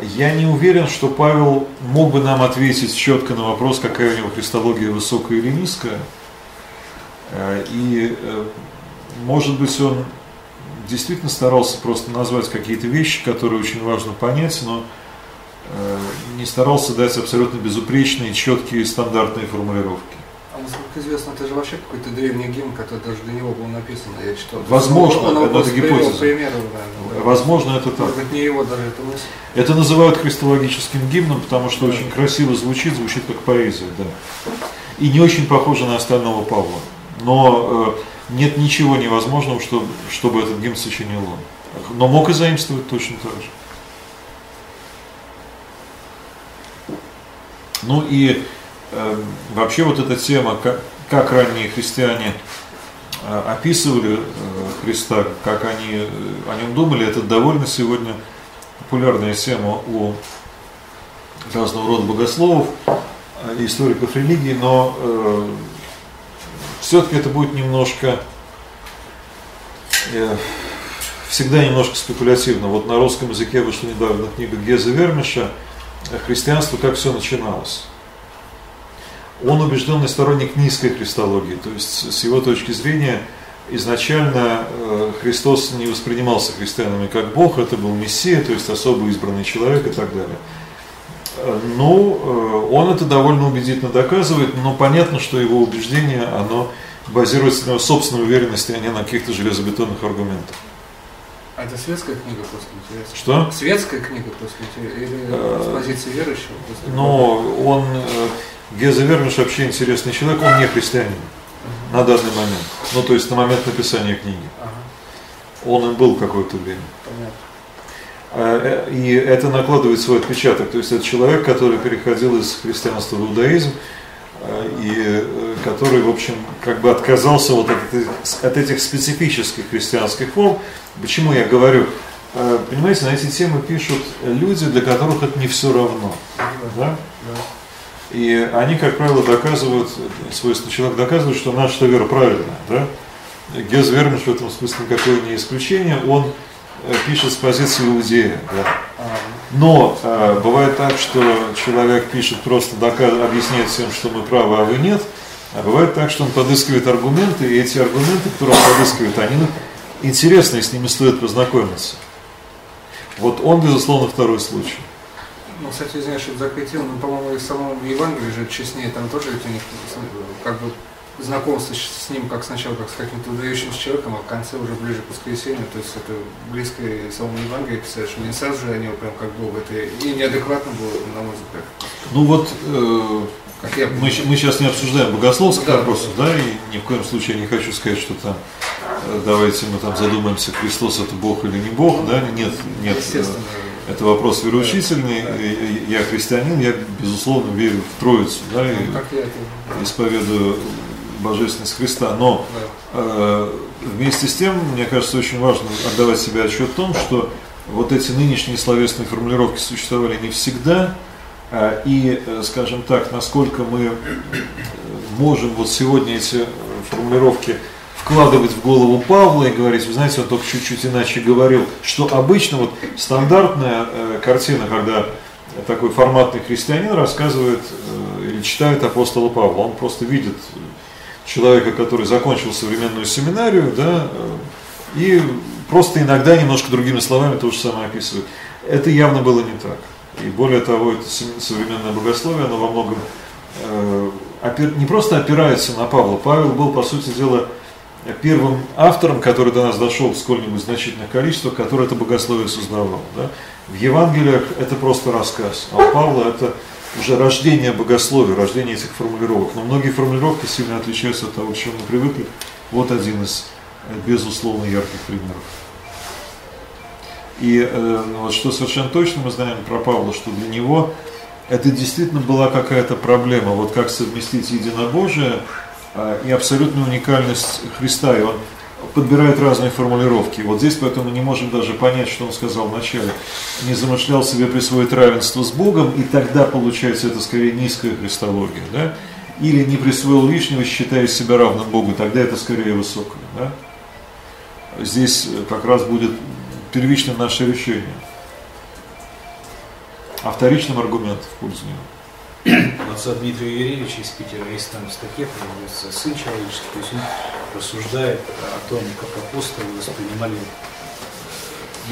Я не уверен, что Павел мог бы нам ответить четко на вопрос, какая у него христология высокая или низкая. Э, и, э, может быть, он действительно старался просто назвать какие-то вещи, которые очень важно понять, но э, не старался дать абсолютно безупречные, четкие, стандартные формулировки. А насколько известно, это же вообще какой-то древний гимн, который даже для него был написан, я читал. Возможно, он, это, это гипотеза. Примеры, наверное, Возможно, это так. Может быть, не его даже это мысль. Это называют христологическим гимном, потому что да. очень красиво звучит, звучит как поэзия, да. И не очень похоже на остального Павла. Но э, нет ничего невозможного, чтобы, чтобы этот гимн сочинил он. Но мог и заимствовать точно так же. Ну и Эм, вообще вот эта тема, как, как ранние христиане э, описывали э, Христа, как они э, о нем думали, это довольно сегодня популярная тема у разного рода богословов, историков религии, но э, все-таки это будет немножко, э, всегда немножко спекулятивно. Вот на русском языке вышла недавно книга Геза Вермиша «Христианство. Как все начиналось» он убежденный сторонник низкой христологии, то есть с его точки зрения изначально э, Христос не воспринимался христианами как Бог, это был Мессия, то есть особо избранный человек и так далее. Э, ну, э, он это довольно убедительно доказывает, но понятно, что его убеждение, оно базируется на его собственной уверенности, а не на каких-то железобетонных аргументах. А это светская книга просто интересно? Что? Светская книга просто или с позиции верующего? Ну, он Геза Вермиш вообще интересный человек, он не христианин на данный момент. Ну, то есть на момент написания книги. Он им был какое-то время. Э, и это накладывает свой отпечаток. То есть это человек, который переходил из христианства в иудаизм, э, и э, который, в общем, как бы отказался вот от, от этих специфических христианских форм. Почему я говорю? Понимаете, на эти темы пишут люди, для которых это не все равно. Да? И они, как правило, доказывают, свойственный человек доказывает, что наша вера правильная. Да? Гез Вермиш в этом смысле никакое не исключение, он э, пишет с позиции иудея. Да? Но э, бывает так, что человек пишет просто доказ, объясняет всем, что мы правы, а вы нет. А бывает так, что он подыскивает аргументы, и эти аргументы, которые он подыскивает, они интересны, и с ними стоит познакомиться. Вот он, безусловно, второй случай. Ну, кстати, извиняюсь, что закрутил, но, по-моему, и в самом Евангелии же честнее, там тоже ведь у них как бы знакомство с ним как сначала как с каким-то выдающимся человеком, а в конце уже ближе к воскресенью, то есть это близко и самому Евангелию писаешь, не сразу же они его прям как Бог, это и неадекватно было, на мой взгляд. Ну вот, э, как я мы, мы сейчас не обсуждаем богословских да, вопросов, да, и ни в коем случае не хочу сказать, что там э, давайте мы там задумаемся, Христос это Бог или не Бог, да, нет, нет. Естественно это вопрос вероучительный. Я христианин, я, безусловно, верю в Троицу, да, и ну, исповедую божественность Христа. Но э, вместе с тем, мне кажется, очень важно отдавать себе отчет в том, что вот эти нынешние словесные формулировки существовали не всегда, э, и, э, скажем так, насколько мы можем вот сегодня эти формулировки вкладывать в голову Павла и говорить, вы знаете, он только чуть-чуть иначе говорил, что обычно вот стандартная э, картина, когда такой форматный христианин рассказывает э, или читает апостола Павла, он просто видит человека, который закончил современную семинарию, да, э, и просто иногда немножко другими словами то же самое описывает. Это явно было не так. И более того, это современное богословие, оно во многом э, не просто опирается на Павла. Павел был, по сути дела, первым автором, который до нас дошел в сколь-нибудь значительных количествах, который это богословие создавал. Да? В Евангелиях это просто рассказ, а у Павла это уже рождение богословия, рождение этих формулировок. Но многие формулировки сильно отличаются от того, к чему мы привыкли. Вот один из, э, безусловно, ярких примеров. И э, ну, вот что совершенно точно мы знаем про Павла, что для него это действительно была какая-то проблема, вот как совместить единобожие э, и абсолютную уникальность Христа. И он подбирает разные формулировки. Вот здесь поэтому не можем даже понять, что он сказал вначале. Не замышлял себе присвоить равенство с Богом, и тогда получается это скорее низкая христология. Да? Или не присвоил лишнего, считая себя равным Богу, тогда это скорее высокое. Да? Здесь как раз будет первичным наше решение, а вторичным аргумент в пользу него. Отца Дмитрия Юрьевича из Питера есть там статья, «Сын человеческий», то есть он рассуждает о том, как апостолы воспринимали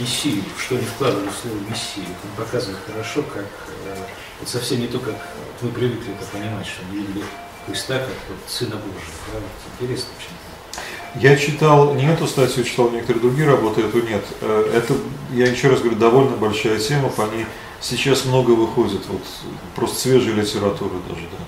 Мессию, что они вкладывали в слово Мессию. Он показывает хорошо, как э, это совсем не то, как вы привыкли это понимать, что они видели Христа как вот Сына Божьего. Да? Вот интересно очень. Я читал не эту статью, читал некоторые другие работы, эту нет. Э, это, я еще раз говорю, довольно большая тема, по ней сейчас много выходит, вот просто свежей литературы даже, да.